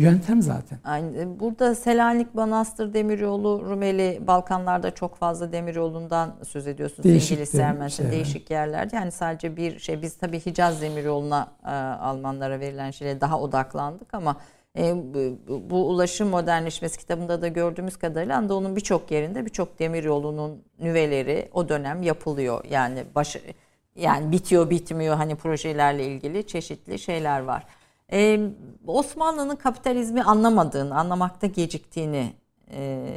yöntem zaten. Aynı, burada Selanik, Manastır Demiryolu, Rumeli, Balkanlarda çok fazla demiryolundan söz ediyorsunuz. Değişik İngiliz sermayesi şeyler. değişik yerlerde. Yani sadece bir şey biz tabii Hicaz Demiryolu'na e, Almanlara verilen şeyle daha odaklandık ama e, bu, bu ulaşım modernleşmesi kitabında da gördüğümüz kadarıyla Anadolu'nun birçok yerinde birçok demiryolunun nüveleri o dönem yapılıyor. Yani baş, yani bitiyor bitmiyor hani projelerle ilgili çeşitli şeyler var. Ee, Osmanlı'nın kapitalizmi anlamadığını, anlamakta geciktiğini e,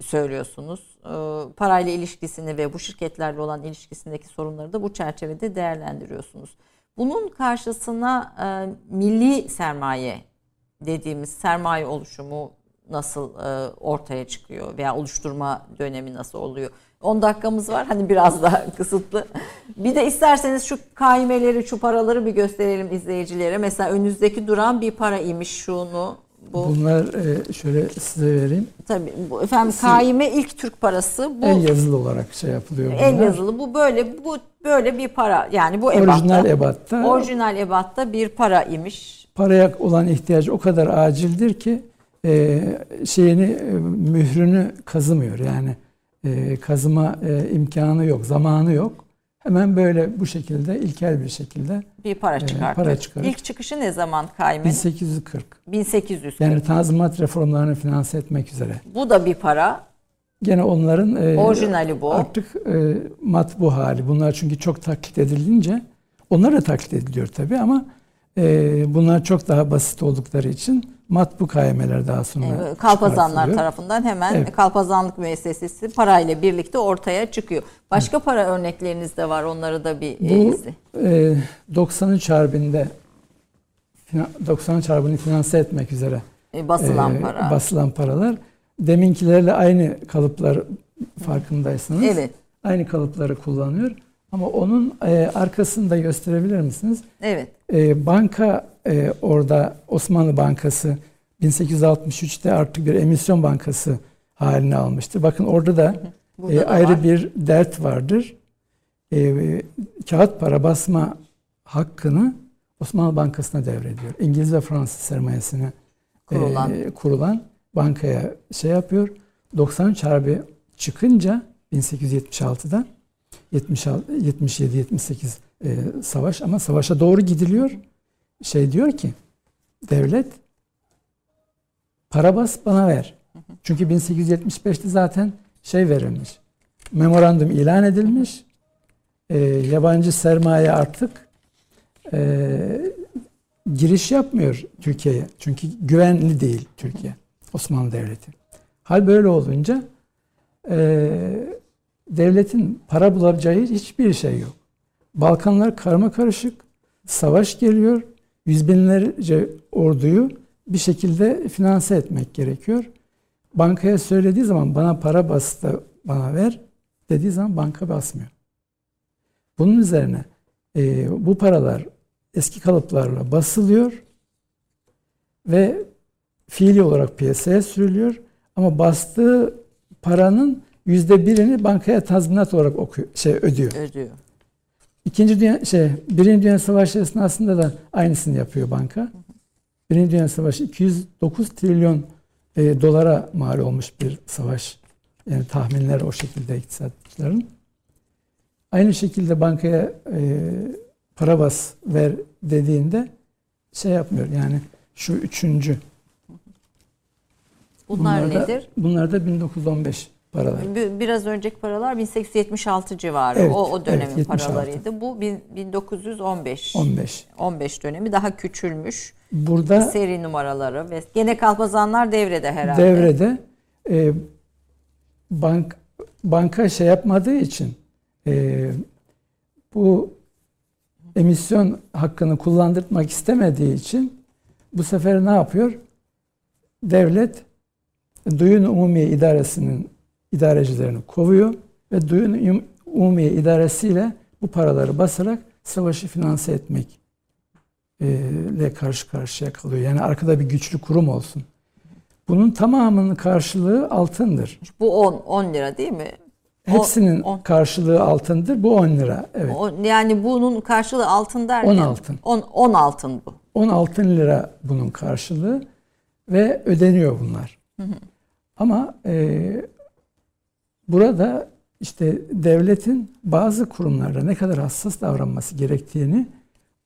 söylüyorsunuz. Ee, parayla ilişkisini ve bu şirketlerle olan ilişkisindeki sorunları da bu çerçevede değerlendiriyorsunuz. Bunun karşısına e, milli sermaye dediğimiz sermaye oluşumu nasıl e, ortaya çıkıyor veya oluşturma dönemi nasıl oluyor? 10 dakikamız var hani biraz daha kısıtlı. Bir de isterseniz şu kaimeleri, şu paraları bir gösterelim izleyicilere. Mesela önünüzdeki duran bir para imiş şunu. Bu Bunlar e, şöyle size vereyim. tabii bu efendim kaime ilk Türk parası bu El yazılı olarak şey yapılıyor bunlar. el yazılı bu böyle bu böyle bir para yani bu ebatta. Orijinal ebatta. Orijinal ebatta bir para imiş. Paraya olan ihtiyacı o kadar acildir ki e, şeyini e, mührünü kazımıyor. Yani e, kazıma e, imkanı yok, zamanı yok. Hemen böyle bu şekilde ilkel bir şekilde Bir para çıkartıyor. para çıkarır. İlk çıkışı ne zaman kaimenin? 1840. 1840. Yani tanzimat reformlarını finanse etmek üzere. Bu da bir para. Gene onların e, Orijinali bu. artık e, matbu hali. Bunlar çünkü çok taklit edilince onlar da taklit ediliyor tabii ama e, bunlar çok daha basit oldukları için matbu kaimeler daha sonra Ee, Kalpazanlar tarafından hemen Evet. kalpazanlık müessesesi parayla birlikte ortaya çıkıyor. Başka para örnekleriniz de var. Onları da bir e, Bu izle. e, 93 Harbi'nde fina- 93 Harbi'ni finanse etmek üzere E, basılan e, para. basılan paralar. Deminkilerle aynı kalıplar farkındaysanız. Evet. Aynı kalıpları kullanıyor. Ama onun e, arkasını da gösterebilir misiniz? Evet. E, banka e, orada Osmanlı Bankası 1863'te artık bir emisyon bankası haline almıştır. Bakın orada da Burada e, da ayrı var. bir dert vardır. E, kağıt para basma hakkını Osmanlı Bankası'na devrediyor. İngiliz ve Fransız sermayesine Kurulan. e, kurulan bankaya şey yapıyor. 93 Harbi çıkınca 1876'da 76 77 78 e, savaş ama savaşa doğru gidiliyor. Şey diyor ki devlet para bas bana ver. Çünkü 1875'te zaten şey verilmiş. Memorandum ilan edilmiş. e, yabancı sermaye artık e, giriş yapmıyor Türkiye'ye. Çünkü güvenli değil Türkiye, Osmanlı Devleti. Hal böyle olunca e, devletin para bulacağı hiçbir şey yok. Balkanlar karma karışık, savaş geliyor, yüz binlerce orduyu bir şekilde finanse etmek gerekiyor. Bankaya söylediği zaman bana para bastı, bana ver dediği zaman banka basmıyor. Bunun üzerine e, bu paralar eski kalıplarla basılıyor ve fiili olarak piyasaya sürülüyor. Ama bastığı paranın yüzde birini bankaya tazminat olarak okuyor, şey ödüyor. Ödüyor. İkinci dünya şey Birinci Dünya Savaşı esnasında da aynısını yapıyor banka. Birinci Dünya Savaşı 209 trilyon e, dolara mal olmuş bir savaş. Yani tahminler o şekilde iktisatçıların. Aynı şekilde bankaya e, para bas ver dediğinde şey yapmıyor. Yani şu üçüncü. Bunlar, da, nedir? Bunlar da 1915 paralar. Bir- Biraz önceki paralar 1876 civarı. Evet, o, o dönemin evet, 76. paralarıydı. Bu bin- 1915. 15. 15 dönemi daha küçülmüş. Burada Seri numaraları ve gene kalpazanlar devrede herhalde. devrede e, bank banka şey yapmadığı için e, bu emisyon hakkını kullandırmak istemediği için bu sefer ne yapıyor? Devlet Duyun Umumiye İdaresi'nin idarecilerini kovuyor ve Duyun Um- Umumiye İdaresi'yle bu paraları basarak savaşı finanse etmek e, ile karşı karşıya kalıyor. Yani arkada bir güçlü kurum olsun. Bunun tamamının karşılığı altındır. Bu 10 10 lira değil mi? O- Hepsinin on. karşılığı altındır. Bu 10 lira. Evet. O- yani bunun karşılığı altın derken 10 altın. 10 10 altın bu. 10 altın lira bunun karşılığı ve ödeniyor bunlar. Ama e, burada işte devletin bazı kurumlarda ne kadar hassas davranması gerektiğini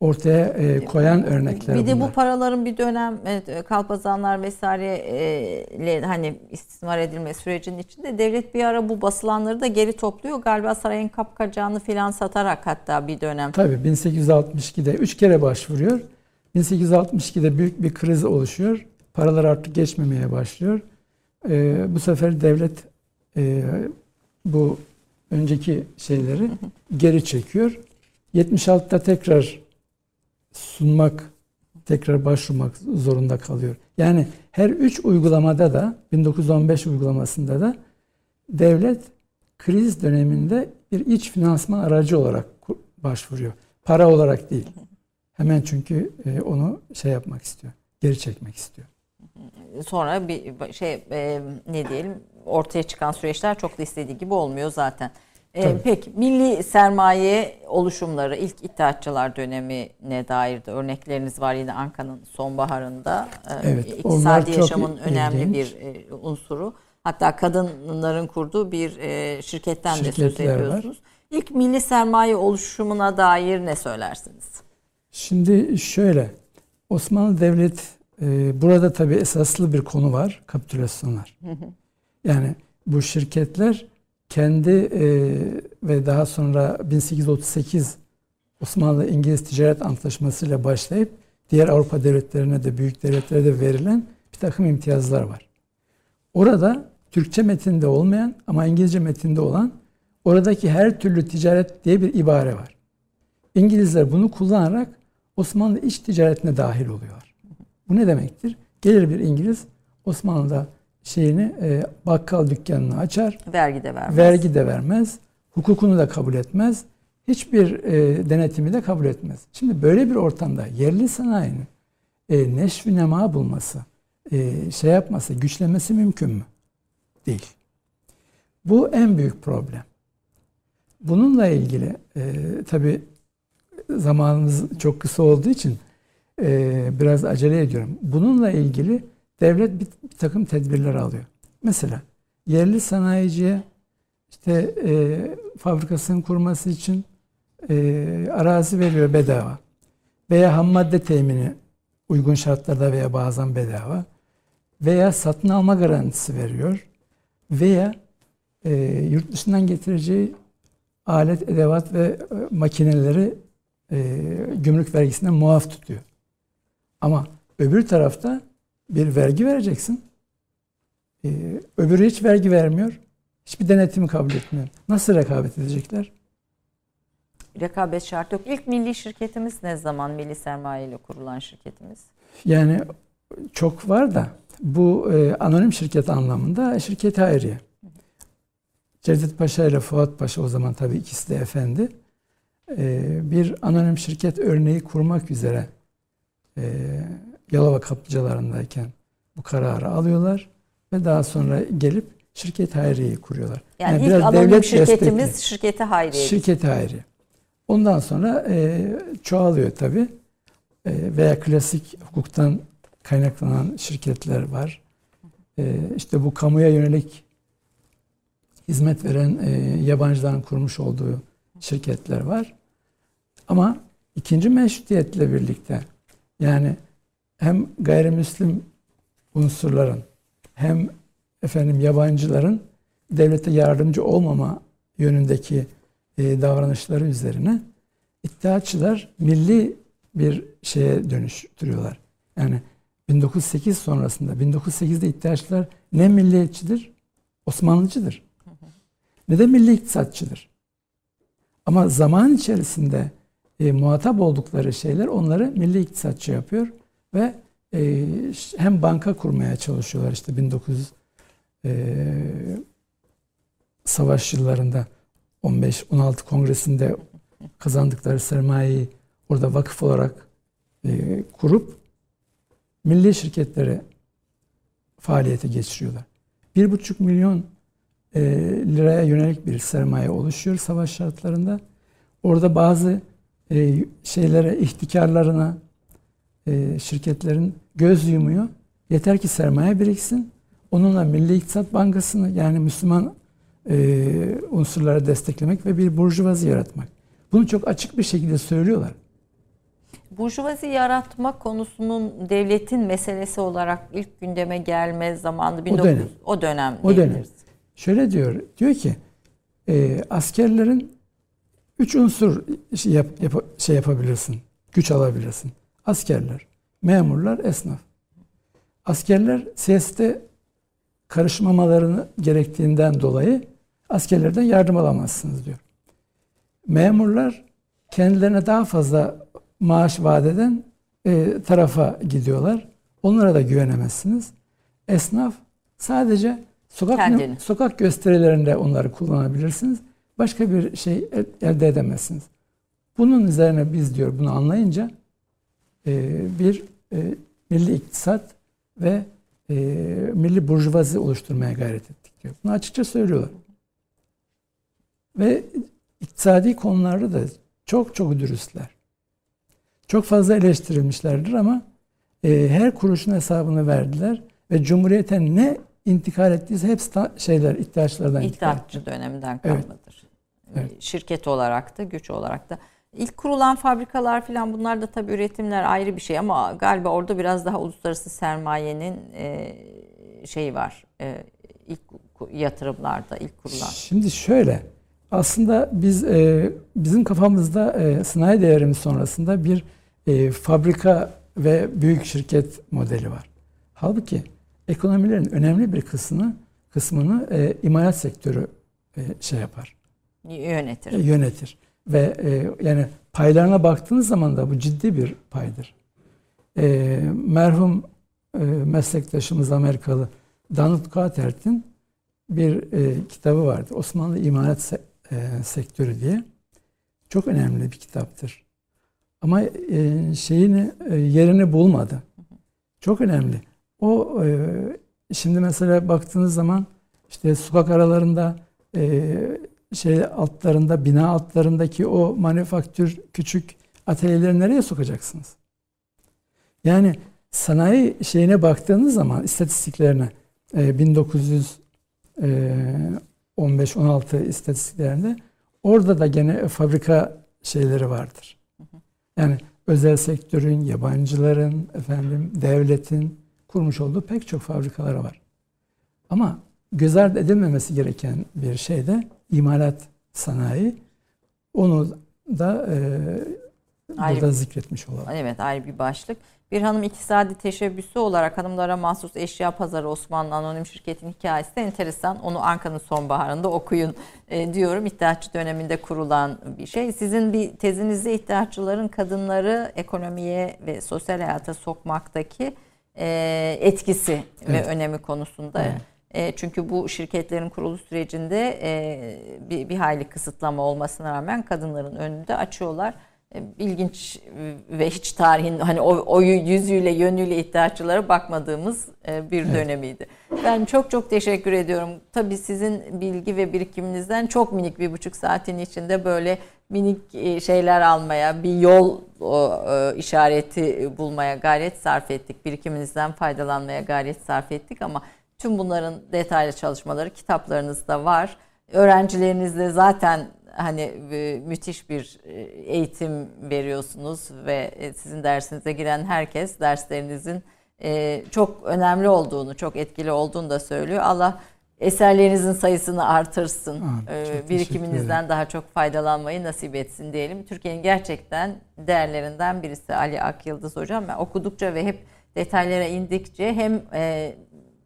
ortaya e, koyan örnekler Bir de bunlar. bu paraların bir dönem evet, kalpazanlar vesaire hani istismar edilme sürecinin içinde devlet bir ara bu basılanları da geri topluyor. Galiba sarayın kapkacağını filan satarak hatta bir dönem. Tabii 1862'de 3 kere başvuruyor. 1862'de büyük bir kriz oluşuyor. Paralar artık geçmemeye başlıyor. Ee, bu sefer devlet e, bu önceki şeyleri geri çekiyor. 76'da tekrar sunmak, tekrar başvurmak zorunda kalıyor. Yani her üç uygulamada da 1915 uygulamasında da devlet kriz döneminde bir iç finansman aracı olarak başvuruyor. Para olarak değil. Hemen çünkü e, onu şey yapmak istiyor. Geri çekmek istiyor. Sonra bir şey e, ne diyelim ortaya çıkan süreçler çok da istediği gibi olmuyor zaten. E, Tabii. peki milli sermaye oluşumları ilk İttihatçılar dönemine dair de örnekleriniz var yine Ankara'nın sonbaharında. E, Evet, İktisadi yaşamın önemli ilginç. bir e, unsuru. Hatta kadınların kurduğu bir e, şirketten de söz var. ediyorsunuz. İlk milli sermaye oluşumuna dair ne söylersiniz? Şimdi şöyle, Osmanlı Devlet e, burada tabii esaslı bir konu var, kapitülasyonlar. Yani bu şirketler kendi e, ve daha sonra 1838 Osmanlı-İngiliz Ticaret Antlaşması ile başlayıp diğer Avrupa devletlerine de büyük devletlere de verilen bir takım imtiyazlar var. Orada Türkçe metinde olmayan ama İngilizce metinde olan oradaki her türlü ticaret diye bir ibare var. İngilizler bunu kullanarak Osmanlı iç ticaretine dahil oluyorlar. Bu ne demektir? Gelir bir İngiliz Osmanlı'da şeyini e, bakkal dükkanını açar, Vergi de vermez. vergi de vermez, hukukunu da kabul etmez, hiçbir e, denetimi de kabul etmez. Şimdi böyle bir ortamda yerli sanayinin e, neşvi nema bulması, e, şey yapması, güçlenmesi mümkün mü? Değil. Bu en büyük problem. Bununla ilgili e, tabii zamanımız çok kısa olduğu için e, biraz acele ediyorum. Bununla ilgili devlet bir, bir takım tedbirler alıyor. Mesela yerli sanayiciye işte e, fabrikasını kurması için e, arazi veriyor bedava. Veya ham madde temini uygun şartlarda veya bazen bedava. Veya satın alma garantisi veriyor. Veya e, yurt dışından getireceği alet, edevat ve e, makineleri e, gümrük vergisinden muaf tutuyor. Ama öbür tarafta bir vergi vereceksin. E, öbürü hiç vergi vermiyor. Hiçbir denetimi kabul etmiyor. Nasıl rekabet edecekler? Rekabet şart yok. İlk milli şirketimiz ne zaman? Milli sermaye ile kurulan şirketimiz. Yani çok var da bu e, anonim şirket anlamında şirket hayriye. Cevdet Paşa ile Fuat Paşa o zaman tabii ikisi de efendi. E, bir anonim şirket örneği kurmak üzere e, Yalova kaplıcalarındayken bu kararı alıyorlar ve daha sonra gelip şirket hayriyeyi kuruyorlar. Yani, ilk anonim devlet şirketimiz destekli. şirketi hayriye. Şirket hayriye. Ondan sonra e, çoğalıyor tabii. E, veya klasik hukuktan kaynaklanan şirketler var. E, işte bu kamuya yönelik hizmet veren e, yabancıların kurmuş olduğu şirketler var. Ama ikinci meşrutiyetle birlikte yani hem gayrimüslim unsurların hem efendim yabancıların devlete yardımcı olmama yönündeki e, davranışları üzerine iddiaçılar milli bir şeye dönüştürüyorlar. Yani 1908 sonrasında 1908'de iddiaçılar ne milliyetçidir? Osmanlıcıdır. Ne de milli iktisatçıdır. Ama zaman içerisinde e, muhatap oldukları şeyler onları milli iktisatçı yapıyor ve e, hem banka kurmaya çalışıyorlar işte 1900 e, savaş yıllarında 15-16 kongresinde kazandıkları sermayeyi orada vakıf olarak e, kurup milli şirketlere faaliyete geçiriyorlar. 1,5 milyon e, liraya yönelik bir sermaye oluşuyor savaş şartlarında. Orada bazı e, şeylere, ihtikarlarına e, şirketlerin göz yumuyor. Yeter ki sermaye biriksin. Onunla Milli İktisat Bankası'nı yani Müslüman e, unsurları desteklemek ve bir burjuvazi yaratmak. Bunu çok açık bir şekilde söylüyorlar. Burjuvazi yaratma konusunun devletin meselesi olarak ilk gündeme gelme zamanı 1900 dönem. o dönem. O dönem. Şöyle diyor, diyor ki e, askerlerin üç unsur şey, yap, yap- şey yapabilirsin, güç alabilirsin. Askerler, memurlar, esnaf. Askerler siyasete karışmamalarını gerektiğinden dolayı askerlerden yardım alamazsınız diyor. Memurlar kendilerine daha fazla maaş vaat eden e, tarafa gidiyorlar. Onlara da güvenemezsiniz. Esnaf sadece sokak Kendini. sokak gösterilerinde onları kullanabilirsiniz. Başka bir şey el- elde edemezsiniz. Bunun üzerine biz diyor bunu anlayınca bir e, milli iktisat ve e, milli burjuvazi oluşturmaya gayret ettik diyor. Bunu açıkça söylüyorlar. Ve iktisadi konularda da çok çok dürüstler. Çok fazla eleştirilmişlerdir ama e, her kuruşun hesabını verdiler ve Cumhuriyete ne intikal ettiyse hepsi ta- şeyler, ihtiyaçlardan intikal etti. Döneminden Evet. kalmadır. Evet. Şirket olarak da güç olarak da. İlk kurulan fabrikalar falan bunlar da tabii üretimler ayrı bir şey ama galiba orada biraz daha uluslararası sermayenin e, şeyi var. E, ilk yatırımlarda ilk kurulan. Şimdi şöyle, aslında biz e, bizim kafamızda e, sanayi devrimi sonrasında bir e, fabrika ve büyük şirket modeli var. Halbuki ekonomilerin önemli bir kısmını kısmını e, imalat sektörü e, şey yapar, Yönetir. e, yönetir ve e, yani paylarına baktığınız zaman da bu ciddi bir paydır. E, merhum e, meslektaşımız Amerikalı Donald Carter'in bir e, kitabı vardı. Osmanlı İmalat Se- e, Sektörü diye. Çok önemli bir kitaptır. Ama e, şeyini e, yerini bulmadı. Çok önemli. O e, şimdi mesela baktığınız zaman işte sokak aralarında e, şey altlarında bina altlarındaki o manüfaktür küçük atölyeleri nereye sokacaksınız? Yani sanayi şeyine baktığınız zaman istatistiklerine e, 1915-16 istatistiklerinde orada da gene fabrika şeyleri vardır. Yani özel sektörün, yabancıların, efendim devletin kurmuş olduğu pek çok fabrikaları var. Ama göz ardı edilmemesi gereken bir şey de imalat sanayi Onu da e, Ayrı burada bir- zikretmiş olalım. Evet ayrı bir başlık. Bir hanım iktisadi teşebbüsü olarak hanımlara mahsus eşya pazarı Osmanlı Anonim Şirketi'nin hikayesi de enteresan. Onu Anka'nın sonbaharında okuyun e, diyorum. İttihatçı döneminde kurulan bir şey. Sizin bir tezinizde ihtiyaççıların kadınları ekonomiye ve sosyal hayata sokmaktaki e, etkisi ve Evet. önemi konusunda. Evet. E, çünkü bu şirketlerin kuruluş sürecinde e, bir, bir hayli kısıtlama olmasına rağmen kadınların önünü de açıyorlar. E, ilginç ve hiç tarihin hani o, o yüzüyle yönüyle ihtiyaççılara bakmadığımız e, bir Evet. dönemiydi. Ben çok çok teşekkür ediyorum. Tabii sizin bilgi ve birikiminizden çok minik bir buçuk saatin içinde böyle minik şeyler almaya, bir yol o, e, işareti bulmaya gayret sarf ettik. Birikiminizden faydalanmaya gayret sarf ettik ama tüm bunların detaylı çalışmaları kitaplarınızda var. Öğrencilerinizle zaten hani e, müthiş bir e, eğitim veriyorsunuz ve e, sizin dersinize giren herkes derslerinizin çok önemli olduğunu, çok etkili olduğunu da söylüyor. Allah eserlerinizin sayısını artırsın. E, teşekkür Birikiminizden daha çok faydalanmayı nasip etsin diyelim. Türkiye'nin gerçekten değerlerinden birisi Ali Akyıldız hocam. Ben okudukça ve hep detaylara indikçe hem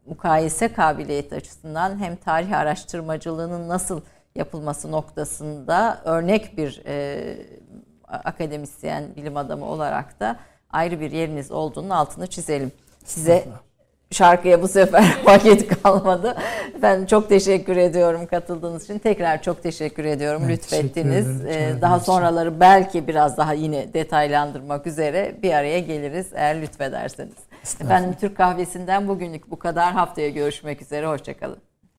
mukayese kabiliyeti açısından hem tarih araştırmacılığının nasıl yapılması noktasında örnek bir e, akademisyen, bilim adamı olarak da ayrı bir yeriniz olduğunun altını çizelim. Size şarkıya bu sefer vakit kalmadı. Ben çok teşekkür ediyorum katıldığınız için. Tekrar çok teşekkür ediyorum. Ben Lütfettiniz. teşekkür ederim çağırdığınız Daha sonraları belki biraz daha yine detaylandırmak üzere bir araya geliriz eğer lütfederseniz. Efendim Türk Kahvesi'nden bugünlük bu kadar. Haftaya görüşmek üzere. Hoşçakalın.